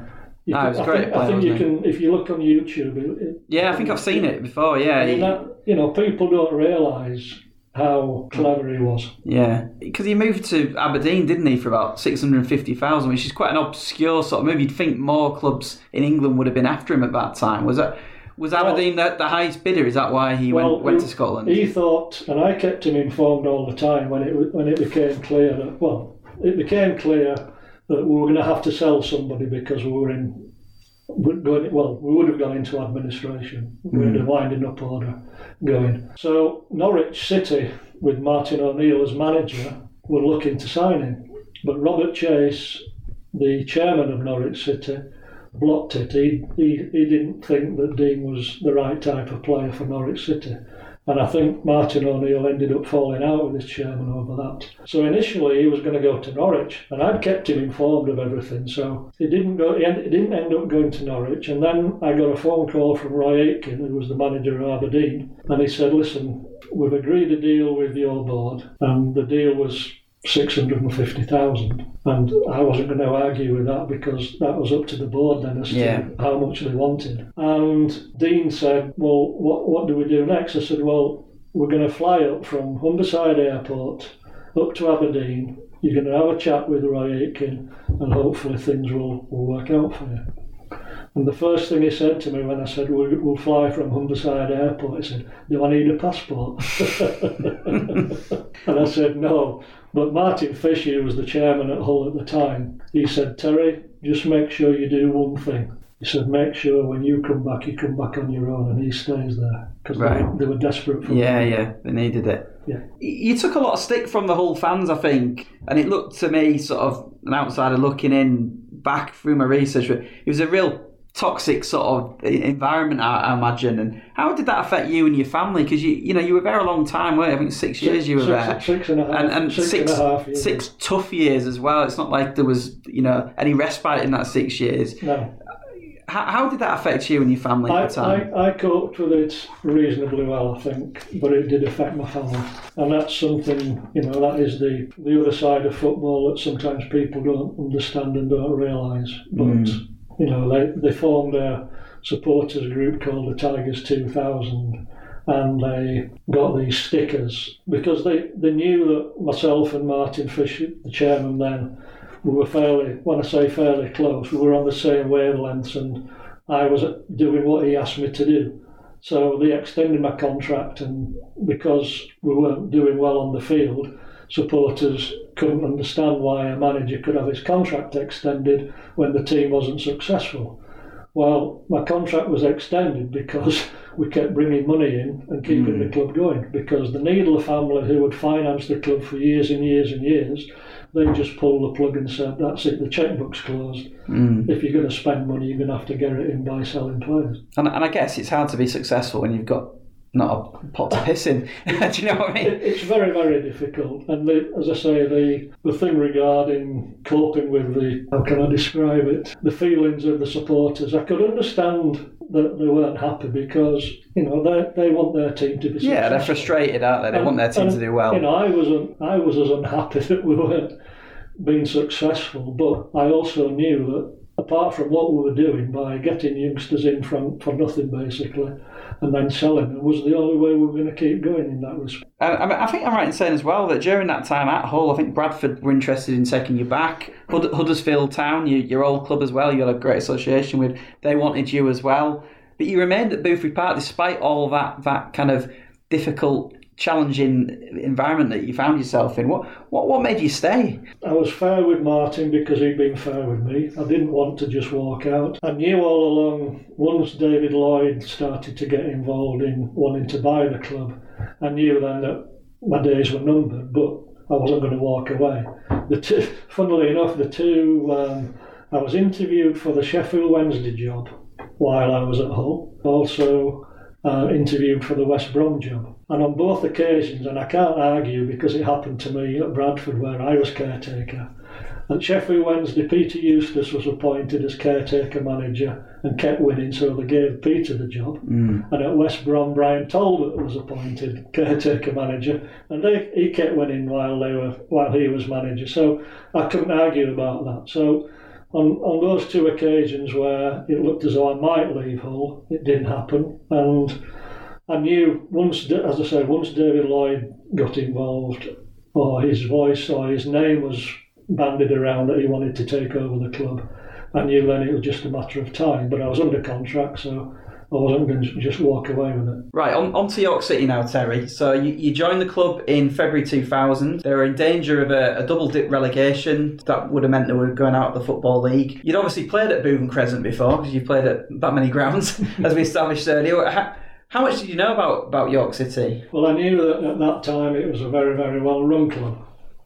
Ah, can- it was I great think, play, I think you can if you look on YouTube. It, it- Yeah, I think I've seen it before. Yeah. I mean, that, you know, people don't realise how clever he was. Yeah, because he moved to Aberdeen, didn't he, for about six hundred and fifty thousand, which is quite an obscure sort of move. You'd think more clubs in England would have been after him at that time. Was that was Aberdeen the, the highest bidder? Is that why he Well, went went to Scotland? He thought, and I kept him informed all the time when it when it became clear that well, it became clear that we were going to have to sell somebody because we were in. we're Going, well, we would have gone into administration. We had a winding up order going. So Norwich City, with Martin O'Neill as manager, were looking to sign him, but Robert Chase, the chairman of Norwich City, blocked it. He, he, he didn't think that Dean was the right type of player for Norwich City. And I think Martin O'Neill ended up falling out with his chairman over that. So initially he was going to go to Norwich, and I'd kept him informed of everything. So he didn't go. He, didn't end up going to Norwich. And then I got a phone call from Roy Aitken, who was the manager of Aberdeen, and he said, "Listen, we've agreed a deal with your board, and the deal was 650,000. And I wasn't going to argue with that because that was up to the board then as Yeah. to how much they wanted. And Dean said, Well, what, what do we do next? I said, Well, we're going to fly up from Humberside Airport up to Aberdeen. You're going to have a chat with Roy Aitken, and hopefully things will, will work out for you. And the first thing he said to me when I said we'll, we'll fly from Humberside Airport, he said, "Do I need a passport?" and I said, "No." But Martin Fisher, who was the chairman at Hull at the time, he said, "Terry, just make sure you do one thing." He said, "Make sure when you come back, you come back on your own, and he stays there because Right. they, they were desperate for Yeah, him." yeah, they needed it. Yeah. You took a lot of stick from the Hull fans, I think, and it looked to me, sort of an outsider looking in, back through my research, it was a real toxic sort of environment, I, I imagine. And how did that affect you and your family? Because you, you know, you were there a long time, weren't you? I think six years you were six, there. Six and a half. and, and six six, and a half years. six tough years as well. It's not like there was, you know, any respite in that six years. No. How, how did that affect you and your family I, at the time? I, I coped with it reasonably well, I think, but it did affect my family. And that's something, you know, that is the, the other side of football that sometimes people don't understand and don't realise. But, Mm. You know, they, they formed a supporters group called the Tigers 2000 and they got these stickers because they, they knew that myself and Martin Fisher, the chairman then, we were fairly, when I say fairly close, we were on the same wavelengths and I was doing what he asked me to do. So they extended my contract, and because we weren't doing well on the field, supporters couldn't understand why a manager could have his contract extended when the team wasn't successful. Well, my contract was extended because we kept bringing money in and keeping the club going. Because the Needler family, who had financed the club for years and years and years, they just pulled the plug and said, "That's it. The checkbook's closed. Mm. If you're going to spend money, you're going to have to get it in by selling players." And, and I guess it's hard to be successful when you've got not a pot to piss in. Do you know what I mean? It's very, very difficult. And the, as I say, the the thing regarding coping with the how can I describe it? The feelings of the supporters. I could understand that they weren't happy because you know they they want their team to be successful. Yeah, they're frustrated, aren't they? They want their team to do well. You know, I was I was as unhappy that we weren't being successful, but I also knew that apart from what we were doing by getting youngsters in from for nothing basically, and then selling them was the only way we were going to keep going in that respect. I, mean, I think I'm right in saying as well that during that time at Hull, I think Bradford were interested in taking you back. Hud- Huddersfield Town, you, your old club as well, you had a great association with. They wanted you as well, but you remained at Boothferry Park despite all that that kind of difficult, challenging environment that you found yourself in. What what what made you stay? I was fair with Martin because he'd been fair with me. I didn't want to just walk out. I knew all along, once David Lloyd started to get involved in wanting to buy the club, I knew then that my days were numbered, but I wasn't going to walk away. The two, funnily enough, the two, um, I was interviewed for the Sheffield Wednesday job while I was at Hull. Also, uh, interviewed for the West Brom job. And on both occasions, and I can't argue because it happened to me at Bradford where I was caretaker, At Sheffield Wednesday, Peter Eustace was appointed as caretaker manager and kept winning, so they gave Peter the job. Mm. And at West Brom, Brian Talbot was appointed caretaker manager, and they, he kept winning while they were while he was manager. So I couldn't argue about that. So on, on those two occasions where it looked as though I might leave Hull, it didn't happen, and I knew once, as I said, once David Lloyd got involved, or his voice or his name was bandied around that he wanted to take over the club, I knew then it was just a matter of time. But I was under contract, so I wasn't going to just walk away with it. Right, on, on to York City now, Terry. So you, you joined the club in February 2000. They were in danger of a, a double dip relegation. That would have meant they were going out of the Football League. You'd obviously played at Bootham Crescent before, because you played at that many grounds, as we established earlier. How much did you know about, about York City? Well, I knew that at that time it was a very, very well run club.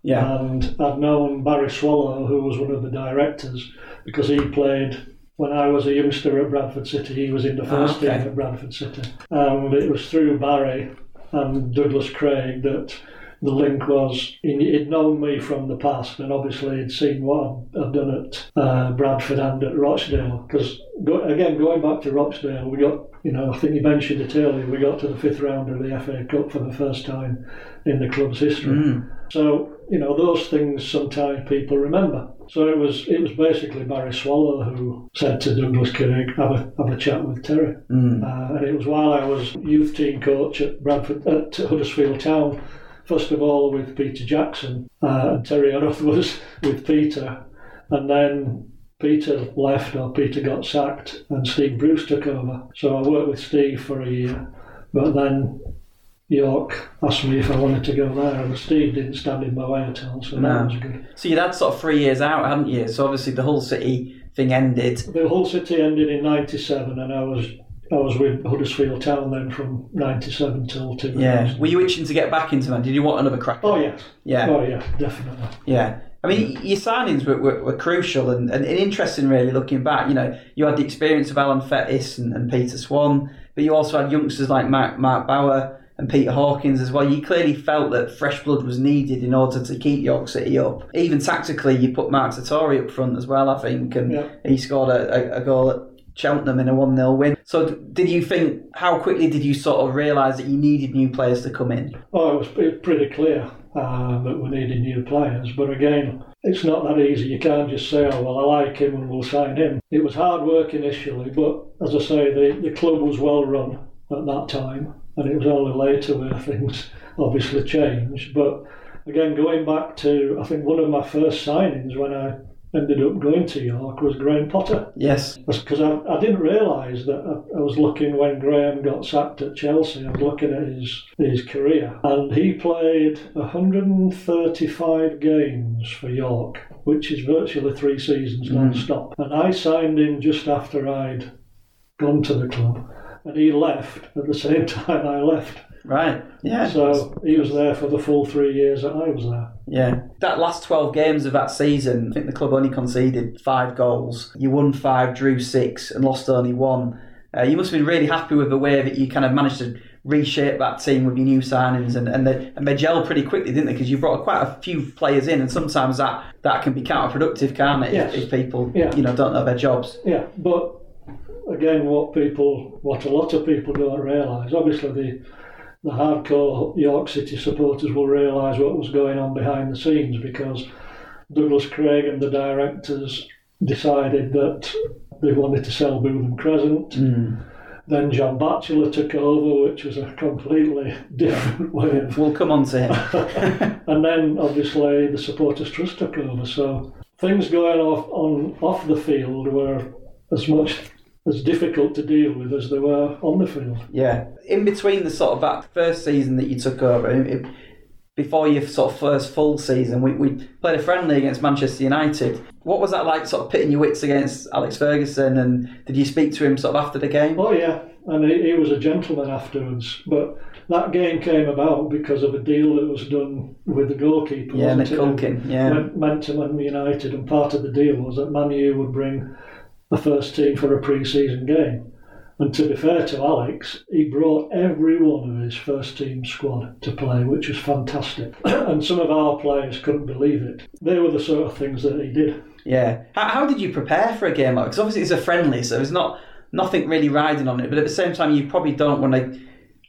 Yeah. And I'd known Barry Swallow, who was one of the directors, because he played when I was a youngster at Bradford City. He was in the first Ah, okay. team at Bradford City. And it was through Barry and Douglas Craig that the link was he- he'd known me from the past and obviously he'd seen what I'd, done at uh, Bradford and at Rochdale because go, again going back to Rochdale we got you know I think you mentioned it earlier we got to the fifth round of the FA Cup for the first time in the club's history Mm. so you know those things sometimes people remember. So it was it was basically Barry Swallow who said to Douglas Craig, have a have a chat with Terry. Mm. Uh, and it was while I was youth team coach at Bradford at Huddersfield Town. First of all with Peter Jackson, uh, and Terry Yorath was with Peter, and then Peter left or Peter got sacked, and Steve Bruce took over. So I worked with Steve for a year, but then York asked me if I wanted to go there, and Steve didn't stand in my way at all, so No. that was good. So you'd had sort of three years out, hadn't you? So obviously the Hull City thing ended. The Hull City ended in '97, and I was I was with Huddersfield Town then from '97 till 2000. Yeah. Were you itching to get back into man? Did you want another crack? Oh yes. Yeah. Oh yeah, definitely. Yeah. I mean, your signings were, were, were crucial and, and interesting, really, looking back. You know, you had the experience of Alan Fettis and, and Peter Swan, but you also had youngsters like Mark, Mark Bower and Peter Hawkins as well. You clearly felt that fresh blood was needed in order to keep York City up. Even tactically, you put Mark Sertori up front as well, I think, and Yeah. he scored a, a, a goal at Cheltenham in a 1 0 win. So, did you think, how quickly did you sort of realise that you needed new players to come in? Oh, it was pretty clear uh, that we needed new players, but again, it's not that easy. You can't just say, "Oh, well, I like him and we'll sign him." It was hard work initially, but as I say, the, the club was well run at that time, and it was only later where things obviously changed. But again, going back to, I think one of my first signings when I ended up going to York was Graham Potter. Yes. Because I, I didn't realise that I, I was looking when Graham got sacked at Chelsea. I was looking at his his career, and he played 135 games for York, which is virtually three seasons hmm. non-stop. And I signed him just after I'd gone to the club, and he left at the same time I left. Right. Yeah. So he was there for the full three years that I was there. Yeah. That last 12 games of that season, I think the club only conceded five goals. You won five, drew six, and lost only one. Uh, you must have been really happy with the way that you kind of managed to reshape that team with your new signings, and, and, they, and they gelled pretty quickly, didn't they? Because you brought quite a few players in, and sometimes that, that can be counterproductive, can't it? Yes. If, if people Yeah. you know don't know their jobs. Yeah, but again, what people, what a lot of people don't realise, obviously the the hardcore York City supporters will realise what was going on behind the scenes because Douglas Craig and the directors decided that they wanted to sell Bootham Crescent. Hmm. Then John Batchelor took over, which was a completely different way of We'll come on to him. and then obviously the supporters trust took over. So things going off on off the field were as much as difficult to deal with as they were on the field. Yeah. In between the sort of that first season that you took over, it- before your sort of first full season, we, we played a friendly against Manchester United. What was that like, sort of pitting your wits against Alex Ferguson? And did you speak to him sort of after the game? Oh yeah, and he, he was a gentleman afterwards. But that game came about because of a deal that was done with the goalkeeper. Yeah, Nick? Culkin, yeah. Meant, meant to Man United, and part of the deal was that Man U would bring the first team for a pre-season game. And to be fair to Alex, he brought every one of his first team squad to play, which was fantastic. and some of our players couldn't believe it. They were the sort of things that he did. Yeah. How, how did you prepare for a game? Because obviously it's a friendly, so there's not nothing really riding on it. But at the same time, you probably don't want to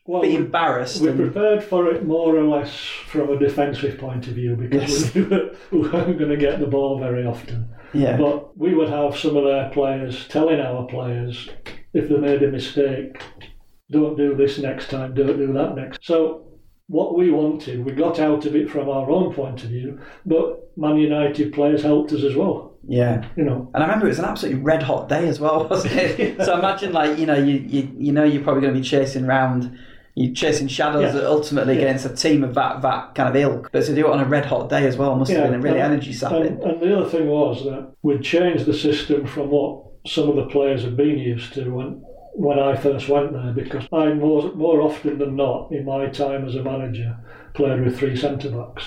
Well, be embarrassed. We and- prepared for it more or less from a defensive point of view because Yes. we we weren't going to get the ball very often. Yeah. But we would have some of their players telling our players if they made a mistake, don't do this next time, don't do that next. So what we wanted, we got out of it from our own point of view, but Man United players helped us as well. yeah. You know, And I remember it was an absolutely red hot day as well, wasn't it? so imagine like you know you, you you know you're probably going to be chasing round. You're chasing shadows Yeah. ultimately Yeah. against a team of that that kind of ilk. But to do it on a red hot day as well must have been a really and- energy sapping. and, and the other thing was that we'd changed the system from what some of the players had been used to when when I first went there because I more more often than not in my time as a manager played with three centre backs.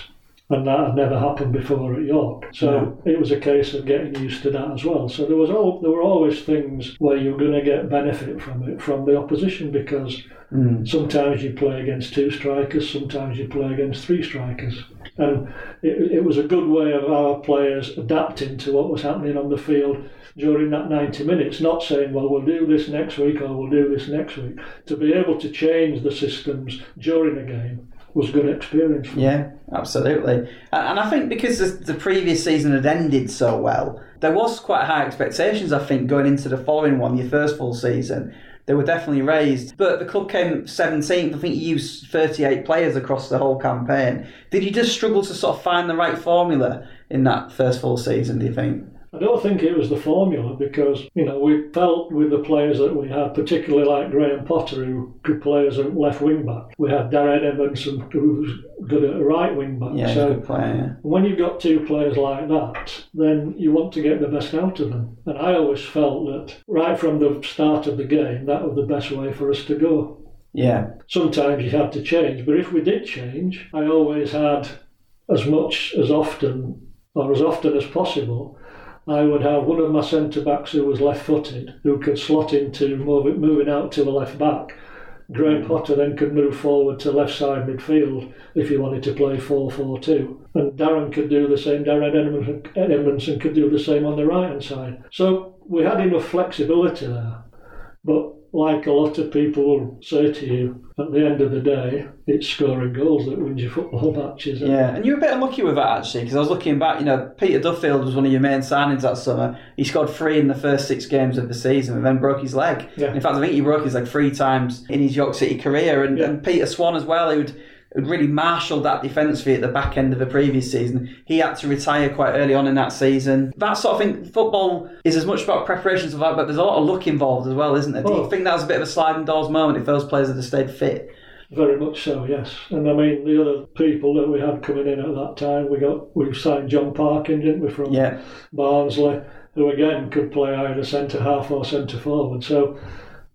And that had never happened before at York, so it was a case of getting used to that as well. So there was all, there were always things where you're going to get benefit from it from the opposition because Mm. Sometimes you play against two strikers, sometimes you play against three strikers. And it, it was a good way of our players adapting to what was happening on the field during that 90 minutes, not saying, well, we'll do this next week or we'll do this next week. To be able to change the systems during a game was a good experience. Yeah, absolutely. And, and I think because the, the previous season had ended so well, there was quite high expectations. I think going into the following one, your first full season, they were definitely raised. But the club came 17th. I think you used 38 players across the whole campaign. Did you just struggle to sort of find the right formula in that first full season? Do you think? I don't think it was the formula because, you know, we felt with the players that we had, particularly like Graham Potter, who could play as a left wing back. We had Darren Edmondson, who was good at a right wing back. Yeah, so good player. when you've got two players like that, then you want to get the best out of them. And I always felt that right from the start of the game, that was the best way for us to go. Yeah, Sometimes you had to change, but if we did change, I always had as much as often, or as often as possible, I would have one of my centre backs who was left footed, who could slot into move, moving out to the left back. Graham mm. Potter then could move forward to left side midfield if he wanted to play 4 4 2. And Darren could do the same, Darren Edmondson could do the same on the right hand side. So we had enough flexibility there. But like a lot of people will say to you, at the end of the day, it's scoring goals that wins your football matches. yeah. And you were a bit unlucky with that actually, because I was looking back. You know, Peter Duffield was one of your main signings that summer. He scored three in the first six games of the season, and then broke his leg. Yeah. In fact, I think he broke his leg three times in his York City career. And, Yeah. and Peter Swan as well, who'd, really marshalled that defence for you at the back end of the previous season. He had to retire quite early on in that season. That sort of thing, football is as much about preparation as that, but there's a lot of luck involved as well, isn't there? Do you Oh. think that was a bit of a sliding doors moment if those players had stayed fit? Very much so, yes. And I mean, the other people that we had coming in at that time, we got we signed John Parkin, didn't we, from Yeah. Barnsley, who again could play either centre half or centre forward. So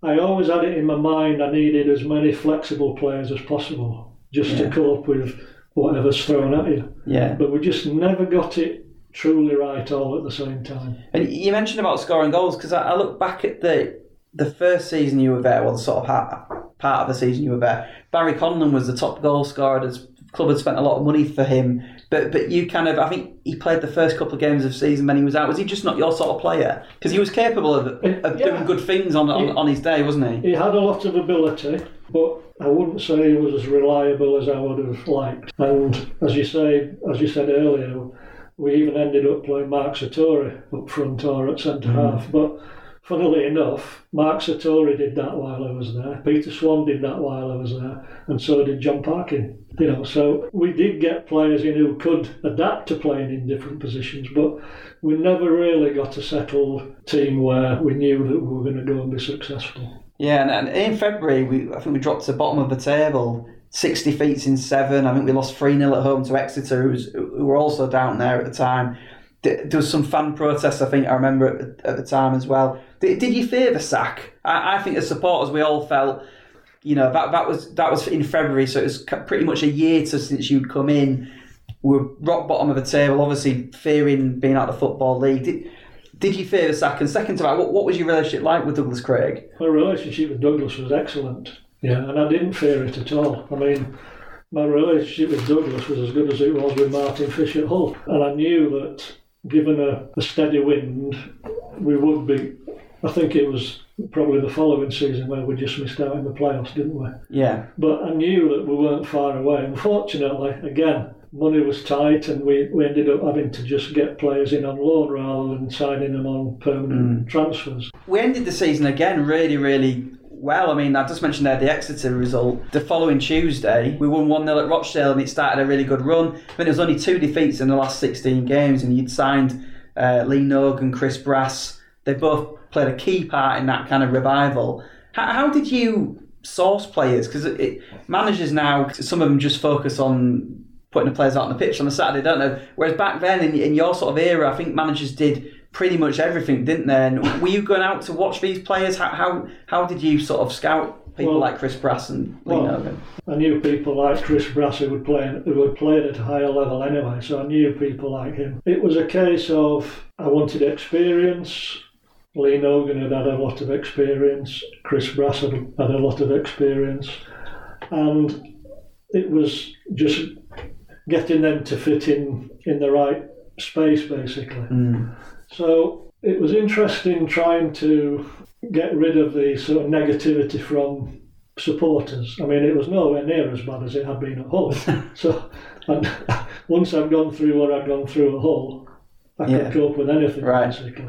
I always had it in my mind I needed as many flexible players as possible just Yeah. to cope with whatever's thrown at you. Yeah. But we just never got it truly right all at the same time. And you mentioned about scoring goals because I, I look back at the the first season you were there, well, the sort of ha- part of the season you were there. Barry Conlon was the top goal scorer. The club had spent a lot of money for him, but but you kind of I think he played the first couple of games of the season when he was out. Was he just not your sort of player? Because he was capable of, of Yeah. doing good things on, on on his day, wasn't he? He had a lot of ability, but I wouldn't say he was as reliable as I would have liked. And as you say, as you said earlier, we even ended up playing Mark Sertori up front or at centre hmm. half. But funnily enough, Mark Sertori did that while I was there. Peter Swan did that while I was there, and so did John Parkin. You know, so we did get players in who could adapt to playing in different positions, but we never really got a settled team where we knew that we were going to go and be successful. Yeah, and, and in February, we I think we dropped to the bottom of the table, 60 feet in seven. I think we lost 3 0 at home to Exeter, who, was, who were also down there at the time. There was some fan protests, I think, I remember at, at the time as well. Did, did you fear the sack? I, I think as supporters, we all felt, you know, that, that was that was in February, so it was pretty much a year to, since you'd come in. We were rock bottom of the table, obviously fearing being out of the Football League. Did, did you fear the sack? And second to that, what, what was your relationship like with Douglas Craig? My relationship with Douglas was excellent. Yeah, and I didn't fear it at all. I mean, my relationship with Douglas was as good as it was with Martin Fish at Hull. And I knew that given a, a steady wind, we would be. I think it was probably the following season where we just missed out in the playoffs, didn't we? Yeah. But I knew that we weren't far away. Unfortunately, again, money was tight and we, we ended up having to just get players in on loan rather than signing them on permanent mm. transfers. We ended the season again really, really well. I mean, I just mentioned there the Exeter result. The following Tuesday, we won 1 0 at Rochdale and it started a really good run. I mean, there was only two defeats in the last 16 games, and you'd signed uh, Lee Nogan and Chris Brass. They both played a key part in that kind of revival. How, how did you source players? Because managers now, some of them just focus on putting the players out on the pitch on a Saturday, don't they? Whereas back then, in, in your sort of era, I think managers did pretty much everything, didn't they? And were you going out to watch these players? How how, how did you sort of scout people Well- like Chris Brass and Lee well, Nogan? I knew people like Chris Brass who would play who had played at a higher level anyway, so I knew people like him. It was a case of I wanted experience. Lee Nogan had had a lot of experience. Chris Brass had had a lot of experience, and it was just getting them to fit in in the right space, basically. Hmm. So it was interesting trying to get rid of the sort of negativity from supporters. I mean, it was nowhere near as bad as it had been at Hull. so and once I'd gone through what I'd gone through at Hull, I could Yeah. cope with anything, Right. basically.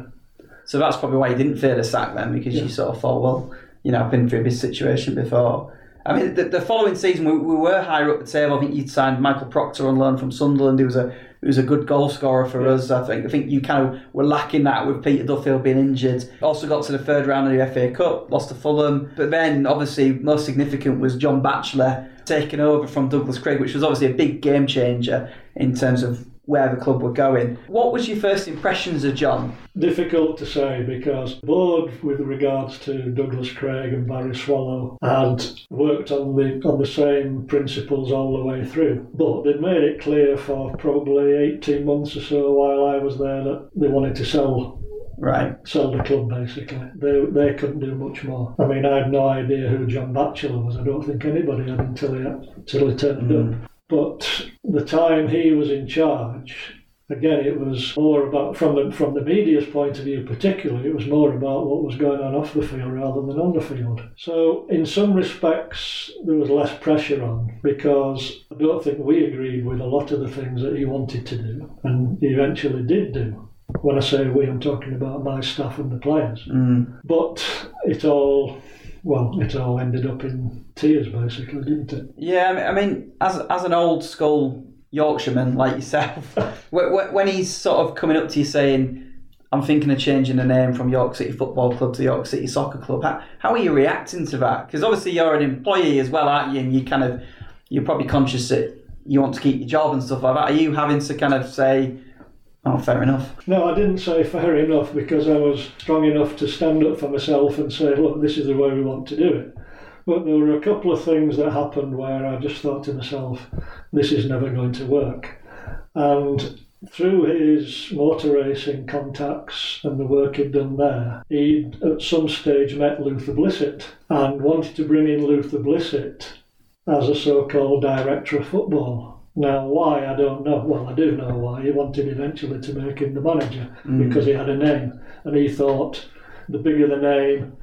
So that's probably why you didn't fear the sack then, because you sort of thought, well, you know, I've been through this situation before. I mean, the, the following season we, we were higher up the table. I think you'd signed Michael Proctor on loan from Sunderland. He was a he was a good goal scorer for us. I think. I think you kind of were lacking that with Peter Duffield being injured. Also got to the third round of the FA Cup, lost to Fulham. But then, obviously, most significant was John Batchelor taking over from Douglas Craig, which was obviously a big game changer in terms of where the club were going. What was your first impressions of John? Difficult to say because board with regards to Douglas Craig and Barry Swallow had worked on the on the same principles all the way through. But they'd made it clear for probably eighteen months or so while I was there that they wanted to sell Right. sell the club basically. They they couldn't do much more. I mean I had no idea who John Batchelor was. I don't think anybody had until he until he turned hmm. up. But the time he was in charge, again, it was more about from the from the media's point of view, particularly, it was more about what was going on off the field rather than on the field. So, in some respects, there was less pressure on because I don't think we agreed with a lot of the things that he wanted to do, and he eventually did do. When I say we, I'm talking about my staff and the players. Mm. But it all, well, it all ended up in tears, basically, didn't it? Yeah, I mean, I mean as as an old school Yorkshireman like yourself, wh- wh- when he's sort of coming up to you saying, "I'm thinking of changing the name from York City Football Club to York City Soccer Club," how, how are you reacting to that? Because obviously you're an employee as well, aren't you? And you kind of you're probably conscious that you want to keep your job and stuff like that. Are you having to kind of say, "Oh, fair enough"? No, I didn't say fair enough because I was strong enough to stand up for myself and say, look, this is the way we want to do it. But there were a couple of things that happened where I just thought to myself, this is never going to work. And through his motor racing contacts and the work he'd done there, he'd at some stage met Luther Blissett and wanted to bring in Luther Blissett as a so-called director of football. Now, why I don't know. Well, I do know why. He wanted eventually to make him the manager hmm. because he had a name, and he thought the bigger the name,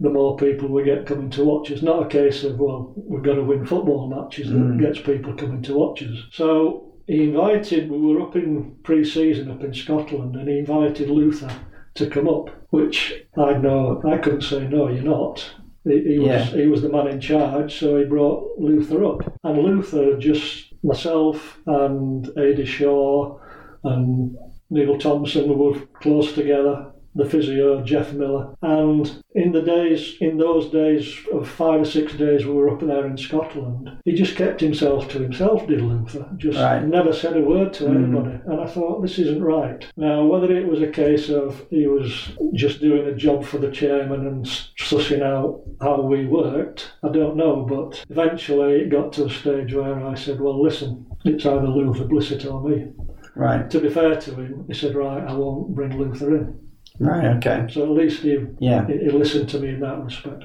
the more people we get coming to watch us. Not a case of well, we've got to win football matches that hmm. gets people coming to watch us. So he invited. We were up in pre-season up in Scotland, and he invited Luther to come up, which I know I couldn't say no. You're not. He, he was Yeah. he was the man in charge, so he brought Luther up, and Luther just myself and Ada Shaw and Neil Thompson we were close together. The physio Jeff Miller, and in the days, in those days of five or six days we were up there in Scotland, he just kept himself to himself. Did Luther just Right. never said a word to mm. anybody, and I thought this isn't right. Now whether it was a case of he was just doing a job for the chairman and sussing out how we worked, I don't know, but eventually it got to a stage where I said, well, listen, it's either Luther Blissett or me. Right. To be fair to him, he said, right, I won't bring Luther in. Right. Okay. So at least he, Yeah. he, he listened to me in that respect.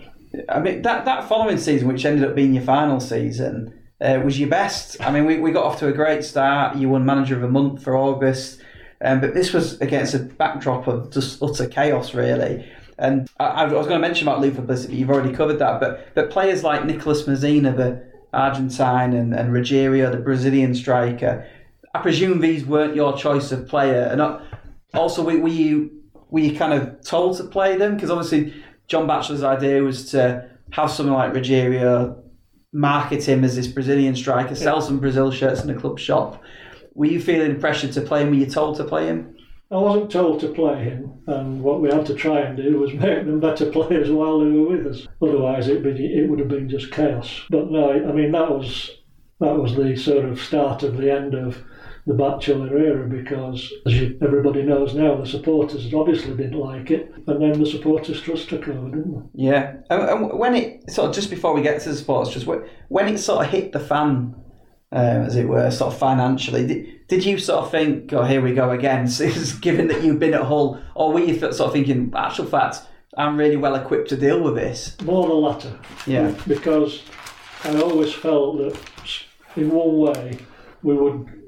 I mean, that, that following season, which ended up being your final season, uh, was your best. I mean, we, we got off to a great start. You won Manager of the Month for August. Um, but this was against a backdrop of just utter chaos, really. And I, I was going to mention about Luther Bliss, but you've already covered that. But but players like Nicolas Mazzina, the Argentine, and, and Ruggiero, the Brazilian striker, I presume these weren't your choice of player. And also, were, were you were you kind of told to play them? Because obviously, John Batchelor's idea was to have someone like Ruggiero market him as this Brazilian striker, sell some Brazil shirts in the club shop. Were you feeling pressure to play him? Were you told to play him? I wasn't told to play him, and what we had to try and do was make them better players while they were with us. Otherwise, it would it would have been just chaos. But no, I mean that was that was the sort of start of the end of the Batchelor era because, as you, everybody knows now, the supporters obviously didn't like it, and then the supporters trust took over, didn't they? Yeah. And, and when it sort of just before we get to the sports, just when- it sort of hit the fan, uh, as it were, sort of financially, did, did you sort of think, "Oh, here we go again"? Given that you've been at Hull, or were you sort of thinking, "Actual fact, I'm really well equipped to deal with this"? More the latter. Yeah. Because I always felt that in one way we would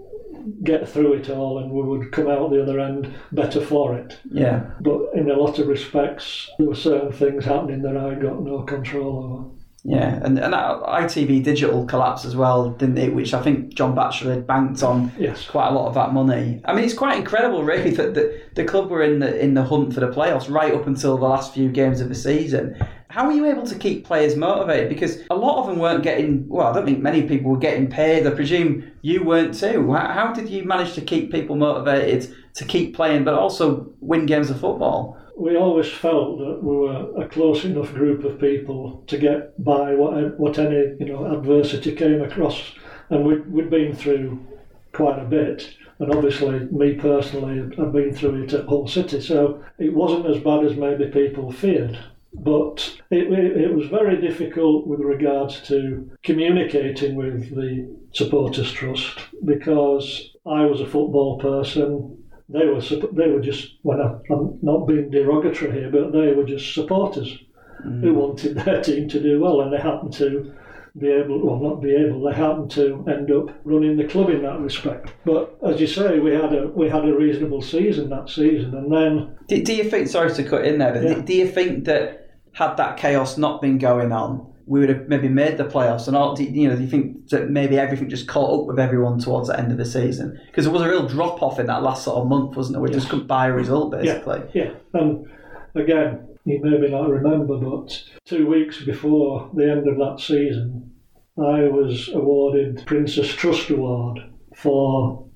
get through it all and we would come out the other end better for it. Yeah. But in a lot of respects, there were certain things happening that I got no control over. Yeah, and and ITV digital collapse as well, didn't it? Which I think John Batchelor had banked on Yes. quite a lot of that money. I mean, it's quite incredible, really, that the, the club were in the in the hunt for the playoffs right up until the last few games of the season. How were you able to keep players motivated? Because a lot of them weren't getting. Well, I don't think many people were getting paid. I presume you weren't too. How did you manage to keep people motivated to keep playing, but also win games of football? We always felt that we were a close enough group of people to get by what, what any you know adversity came across, and we'd, we'd been through quite a bit. And obviously, me personally, I've been through it at Hull City, so it wasn't as bad as maybe people feared. But it, it, it was very difficult with regards to communicating with the Supporters Trust because I was a football person. They were they were just well, I- I'm not being derogatory here, but they were just supporters mm. who wanted their team to do well, and they happened to be able, well, not be able, they happened to end up running the club in that respect. But as you say, we had a we had a reasonable season that season, and then Do, do you think? Sorry to cut in there, but Yeah. do, do you think that had that chaos not been going on, we would have maybe made the playoffs? And all, do, you know, do you think that maybe everything just caught up with everyone towards the end of the season? Because there was a real drop off in that last sort of month, wasn't there? We just couldn't buy a result basically. Yeah, and again, you maybe not remember, but two weeks before the end of that season, I was awarded Prince's Trust Award for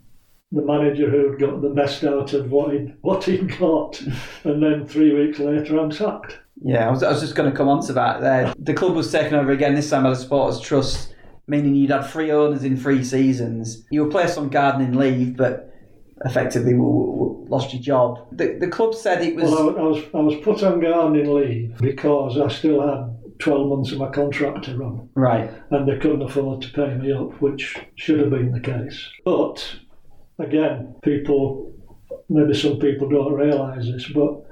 the manager who'd got the best out of what he'd, what he'd got. and then three weeks later, I'm sacked. Yeah, I was, I was just going to come on to that there. The club was taken over again, this time by the Supporters Trust, meaning you'd had three owners in three seasons. You were placed on gardening leave, but effectively lost your job. The, the club said it was. Well, I, I was I was put on gardening leave because I still had 12 months of my contract to run. right. and they couldn't afford to pay me up, which should have been the case. But again, people, maybe some people don't realise this, but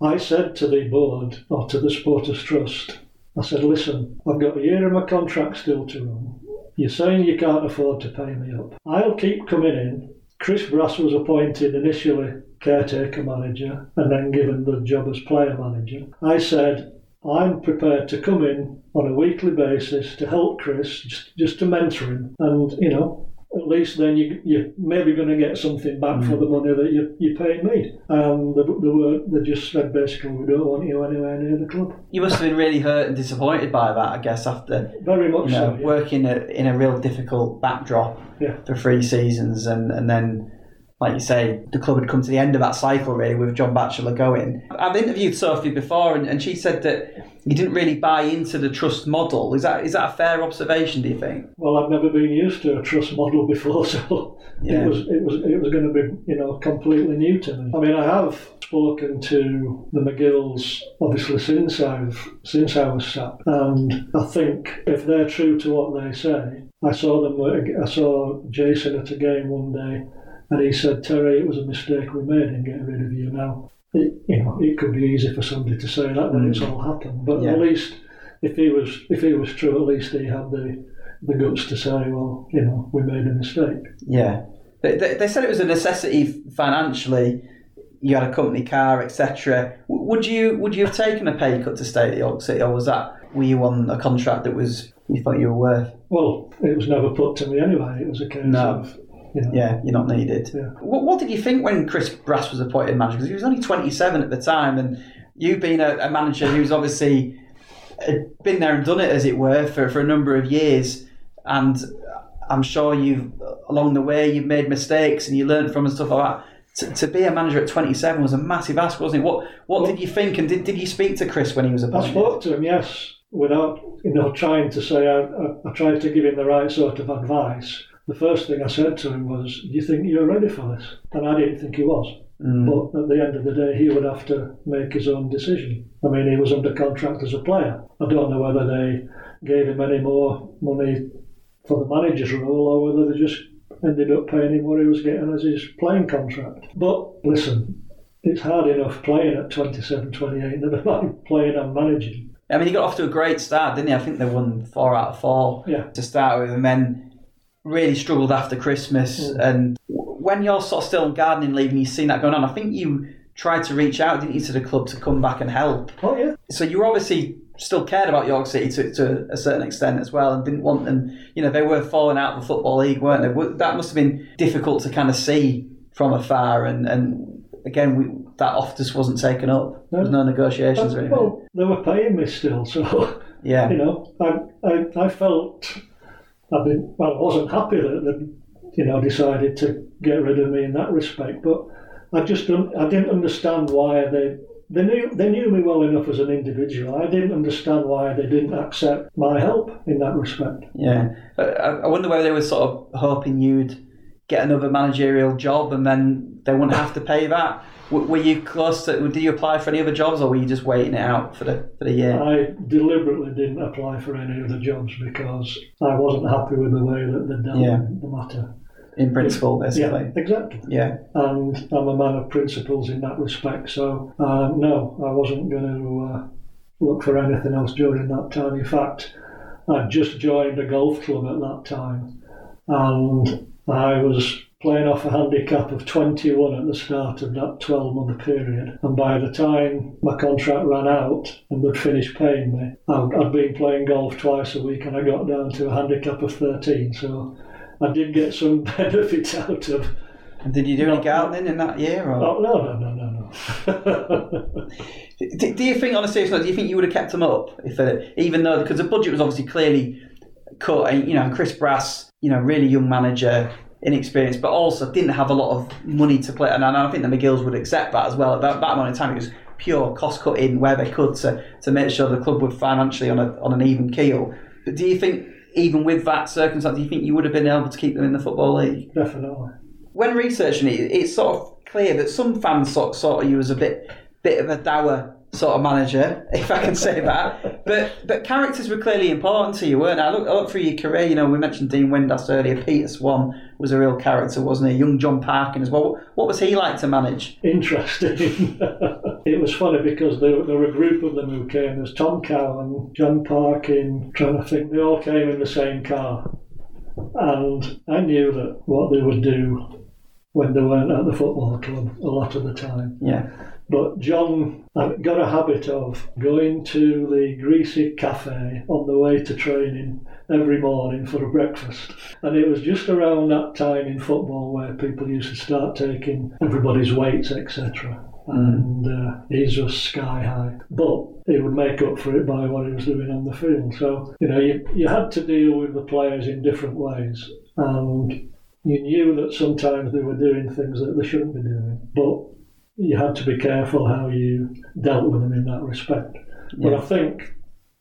I said to the board or to the Supporters Trust, I said, listen, I've got a year of my contract still to run. You're saying you can't afford to pay me up. I'll keep coming in. Chris Brass was appointed initially caretaker manager and then given the job as player manager. I said, I'm prepared to come in on a weekly basis to help Chris, just, just to mentor him. And, you know, at least then you, you're maybe going to get something back for hmm. the money that you, you paid me. And they, they, were, they just said basically, we don't want you anywhere near the club. You must have been really hurt and disappointed by that, I guess, after Very much you know, so. yeah. working a, in a real difficult backdrop Yeah. for three seasons, and, and then, like you say, the club had come to the end of that cycle really with John Batchelor going. I've interviewed Sophie before, and, and she said that you didn't really buy into the trust model. Is that is that a fair observation? Do you think? Well, I've never been used to a trust model before, so Yeah. it was it was it was going to be you know completely new to me. I mean, I have spoken to the McGills obviously since I've since I was sacked, and I think if they're true to what they say, I saw them. I saw Jason at a game one day, and he said, "Terry, it was a mistake we made in getting rid of you." Now, it, you know, it could be easy for somebody to say that when it's mm. all happened. But Yeah. at least if he was if he was true, at least he had the the guts to say, well, you know, we made a mistake. Yeah, they, they, they said it was a necessity financially. You had a company car, etc. Would you would you have taken a pay cut to stay at York City, or was that were you on a contract that was you thought you were worth? Well, it was never put to me anyway. It was a case No. of, you know, Yeah, you're not needed. Yeah. What, what did you think when Chris Brass was appointed manager? Because he was only 27 at the time, and you've been a, a manager who's obviously uh, been there and done it, as it were, for, for a number of years. And I'm sure you've, along the way, you've made mistakes and you learned from and stuff like that. To, to be a manager at 27 was a massive ask, wasn't it? What What did you think? And did, did you speak to Chris when he was appointed? I spoke to him, yes, without you know trying to say. I, I, I tried to give him the right sort of advice. The first thing I said to him was, "Do you think you're ready for this?" And I didn't think he was. Mm. But at the end of the day, he would have to make his own decision. I mean, he was under contract as a player. I don't know whether they gave him any more money for the manager's role or whether they just ended up paying him what he was getting as his playing contract. But listen, it's hard enough playing at 27, 28, never mind playing and managing. I mean, he got off to a great start, didn't he? I think they won four out of four Yeah. to start with, and then really struggled after Christmas. Hmm. And when you're sort of still on gardening leave and you've seen that going on, I think you tried to reach out, didn't you, to the club to come back and help. Oh, yeah. So you obviously still cared about York City to, to a certain extent as well, and didn't want them. You know, they were falling out of the football league, weren't they? That must have been difficult to kind of see from afar, and and again, we, that offer just wasn't taken up. There was no negotiations or anything. Well, they were paying me still, so. yeah. you know, I, I, I felt, I mean, well, I wasn't happy that they, you know, decided to get rid of me in that respect, but I just don't, I didn't understand why they, they knew, they knew me well enough as an individual. I didn't understand why they didn't accept my help in that respect. Yeah, I wonder whether they were sort of hoping you'd get another managerial job and then they wouldn't have to pay that. Were you close to? Did you apply for any other jobs, or were you just waiting it out for the for the year? I deliberately didn't apply for any other jobs because I wasn't happy with the way that they dealt Yeah. the matter. In principle, Yeah, basically. exactly. Yeah. and I'm a man of principles in that respect. So uh, no, I wasn't going to uh, look for anything else during that time. In fact, I'd just joined a golf club at that time, and I was playing off a handicap of 21 at the start of that 12 month period. And by the time my contract ran out and they'd finished paying me, I'd, I'd been playing golf twice a week and I got down to a handicap of 13. So I did get some benefit out of And did you do any gardening in that year? Or? Oh, no, no, no, no, no. Do, do you think, on a serious note, do you think you would have kept them up if, uh, even though because the budget was obviously clearly cut? And, you know, Chris Brass, you know, really young manager, inexperienced, but also didn't have a lot of money to play. And I think the McGills would accept that as well. At that, that amount of time, it was pure cost cutting where they could to, to make sure the club would financially on a on an even keel. But do you think, even with that circumstance, do you think you would have been able to keep them in the football league? Definitely. when researching it, it's sort of clear that some fans sort, sort of you as a bit bit of a dour sort of manager, if I can say that. But but characters were clearly important to you, weren't they? I look, I look through your career, you know, we mentioned Dean Windass earlier. Peter Swan was a real character, wasn't he? Young John Parkin as well. What was he like to manage? Interesting. it was funny because there, there were a group of them who came. There's Tom Cowan, John Parkin, trying to think. They all came in the same car. And I knew that what they would do when they weren't at the football club a lot of the time. Yeah. But John got a habit of going to the Greasy Cafe on the way to training every morning for a breakfast. And it was just around that time in football where people used to start taking everybody's weights, etc. And uh, his was sky high. But he would make up for it by what he was doing on the field. So, you know, you, you had to deal with the players in different ways. And you knew that sometimes they were doing things that they shouldn't be doing. But you had to be careful how you dealt with them in that respect. But I think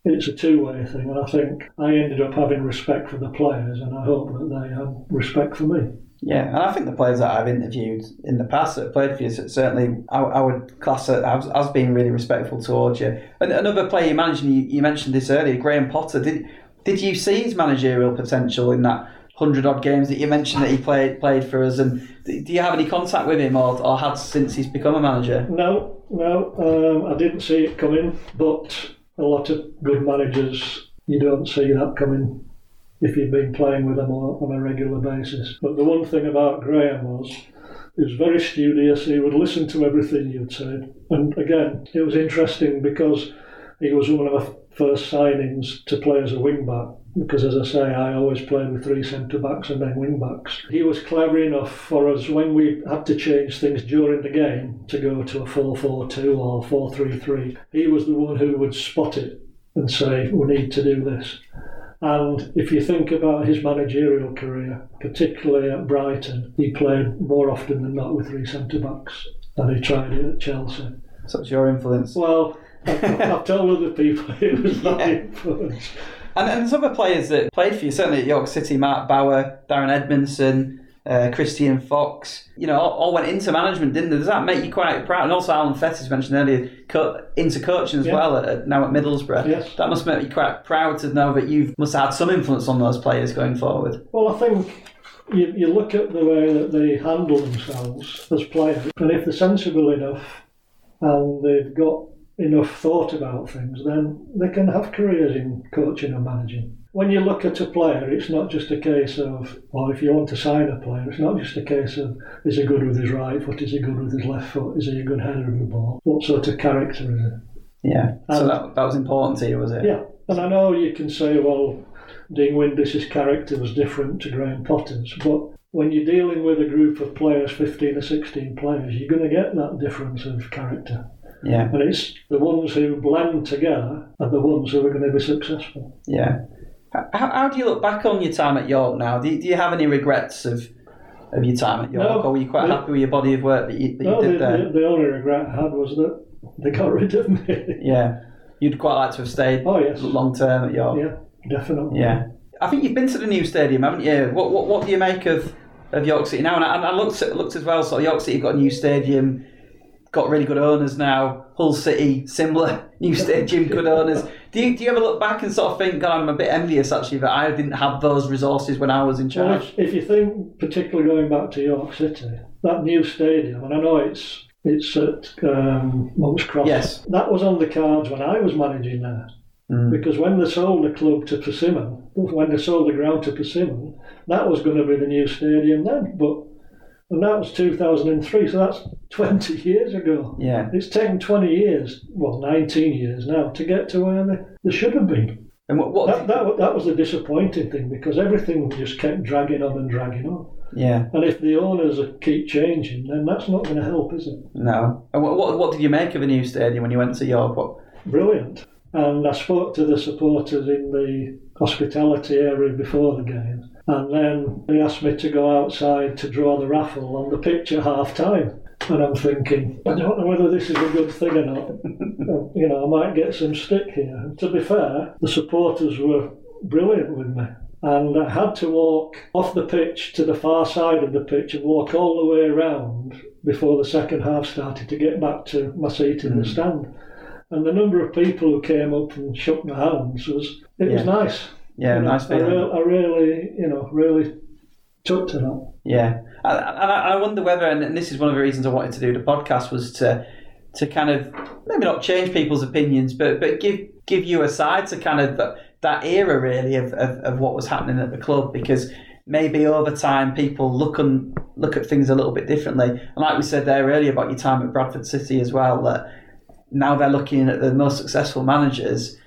it's a two way thing, and I think I ended up having respect for the players, and I hope that they had respect for me. Yeah, and I think the players that I've interviewed in the past that have played for you, certainly I, I would class it as, as being really respectful towards you. And another player you mentioned, you, you mentioned this earlier, Graham Potter. Did did you see his managerial potential in that hundred odd games that you mentioned that he played played for us? And do you have any contact with him or, or had since he's become a manager? No, no, um, I didn't see it coming, but a lot of good managers, you don't see that coming if you've been playing with them on a regular basis. But the one thing about Graham was he was very studious, he would listen to everything you'd said. And again, it was interesting because he was one of first signings to play as a wing back because, as I say, I always played with three centre backs and then wing backs. He was clever enough for us when we had to change things during the game to go to a 4 4 2 or 4 3 3. He was the one who would spot it and say, We need to do this. And if you think about his managerial career, particularly at Brighton, he played more often than not with three centre backs, and he tried it at Chelsea. So it's your influence. Well, I've, I've told other people it was my influence. And, and there's other players that played for you, certainly at York City, Mark Bower, Darren Edmondson, uh, Christian Fox, you know, all, all, went into management, didn't they? Does that make you quite proud? And also Alan Fettis mentioned earlier, co- into coaching as yeah. well, at, at, now at Middlesbrough. Yes. That must make you quite proud to know that you must have had some influence on those players going forward. Well, I think you, you look at the way that they handle themselves as players, and if they're sensible enough and they've got enough thought about things, then they can have careers in coaching and managing. When you look at a player, it's not just a case of, or if you want to sign a player, it's not just a case of, is he good with his right foot, is he good with his left foot, is he a good header of the ball, what sort of character is he? Yeah, and, so that, that was important to you, was it? Yeah, and I know you can say, well, Dean Windass's character was different to Graham Potter's, but when you're dealing with a group of players, 15 or 16 players, you're going to get that difference of character. Yeah. And it's the ones who blend together are the ones who are going to be successful. Yeah. How, how do you look back on your time at York now? Do you, do you have any regrets of of your time at York, no, or were you quite the, happy with your body of work that you, that no, you did the, there? The, the, only regret I had was that they got rid of me. yeah. You'd quite like to have stayed oh, yes. long term at York. Yeah, definitely. Yeah. I think you've been to the new stadium, haven't you? What, what, what do you make of, of York City now? And I, I looked, looked as well, so York City got a new stadium got really good owners now. Hull City, similar, new stadium, good owners. Do you, do you ever look back and sort of think, God, I'm a bit envious actually that I didn't have those resources when I was in charge? Well, if, if, you think, particularly going back to York City, that new stadium, and I know it's it's at um, Monk's Cross. Yes. That was on the cards when I was managing there. Mm. Because when they sold the club to Persimmon, when they sold the ground to Persimmon, that was going to be the new stadium then. But and that was 2003, so that's 20 years ago. Yeah. It's taken 20 years, well, 19 years now, to get to where they, they should have been. And what, what that, that, that was the disappointing thing because everything just kept dragging on and dragging on. Yeah. And if the owners keep changing, then that's not going to help, is it? No. And what, what, what did you make of the new stadium when you went to York? What? Brilliant. And I spoke to the supporters in the hospitality area before the game and then they asked me to go outside to draw the raffle on the pitch at half time. And I'm thinking, I don't know whether this is a good thing or not. you know, I might get some stick here. And to be fair, the supporters were brilliant with me. And I had to walk off the pitch to the far side of the pitch and walk all the way around before the second half started to get back to my seat in mm. the stand. And the number of people who came up and shook my hands was, it yeah. was nice. Yeah, you know, nice feeling. I, re- I, really, you know, really took to that. Yeah, and I, I wonder whether, and this is one of the reasons I wanted to do the podcast, was to to kind of maybe not change people's opinions, but but give give you a side to kind of that, that era really of, of, of what was happening at the club because maybe over time people look and look at things a little bit differently. And like we said there earlier about your time at Bradford City as well, that now they're looking at the most successful managers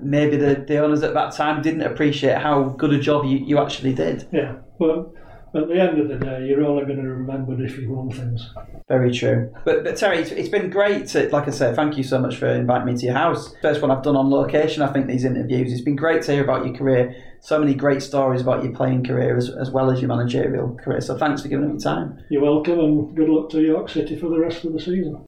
maybe the, the owners at that time didn't appreciate how good a job you, you actually did. Yeah, well, at the end of the day, you're only going to remember if you won things. Very true. But, but Terry, it's, it's been great to, like I said, thank you so much for inviting me to your house. First one I've done on location, I think, these interviews. It's been great to hear about your career. So many great stories about your playing career as, as well as your managerial career. So thanks for giving me time. You're welcome, and good luck to York City for the rest of the season.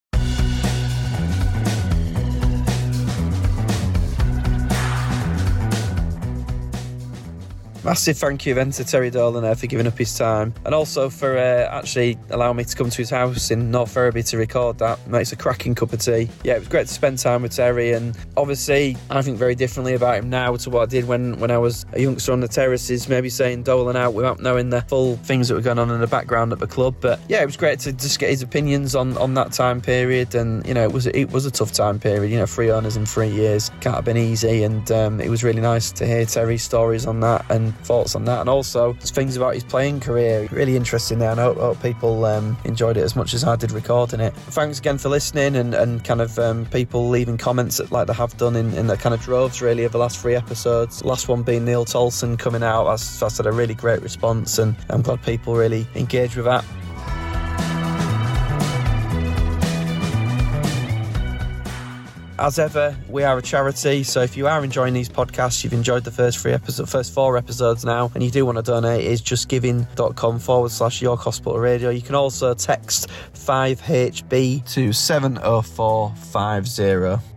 Massive thank you then to Terry Dolan there for giving up his time and also for uh, actually allowing me to come to his house in North Ferriby to record that. Makes a cracking cup of tea. Yeah, it was great to spend time with Terry and obviously I think very differently about him now to what I did when, when I was a youngster on the terraces, maybe saying Dolan out without knowing the full things that were going on in the background at the club. But yeah, it was great to just get his opinions on, on that time period and you know it was it was a tough time period. You know, three owners in three years can't have been easy and um, it was really nice to hear Terry's stories on that and thoughts on that and also things about his playing career. Really interesting there and I hope, hope people um, enjoyed it as much as I did recording it. Thanks again for listening and, and kind of um, people leaving comments that, like they have done in, in the kind of droves really of the last three episodes. Last one being Neil Tolson coming out. That's, that's had a really great response and I'm glad people really engaged with that. As ever, we are a charity, so if you are enjoying these podcasts, you've enjoyed the first three episodes, first four episodes now, and you do want to donate, it's justgiving.com forward slash York Hospital Radio. You can also text 5HB to 70450.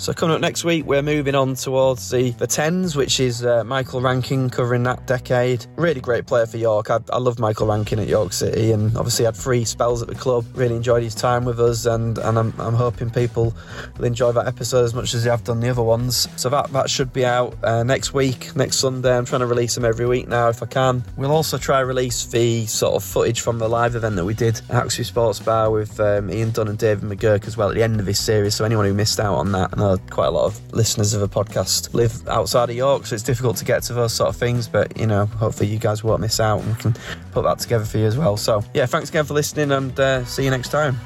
So coming up next week, we're moving on towards the, the tens, which is uh, Michael Rankine covering that decade. Really great player for York. I, I love Michael Rankine at York City, and obviously had three spells at the club. Really enjoyed his time with us, and and I'm, I'm hoping people will enjoy that episode as much as they have done the other ones. So that that should be out uh, next week, next Sunday. I'm trying to release them every week now if I can. We'll also try release the sort of footage from the live event that we did at Haxby Sports Bar with um, Ian Dunn and David McGurk as well at the end of this series. So anyone who missed out on that, and quite a lot of listeners of a podcast live outside of York, so it's difficult to get to those sort of things. But you know, hopefully you guys won't miss out, and we can put that together for you as well. So yeah, thanks again for listening, and uh, see you next time.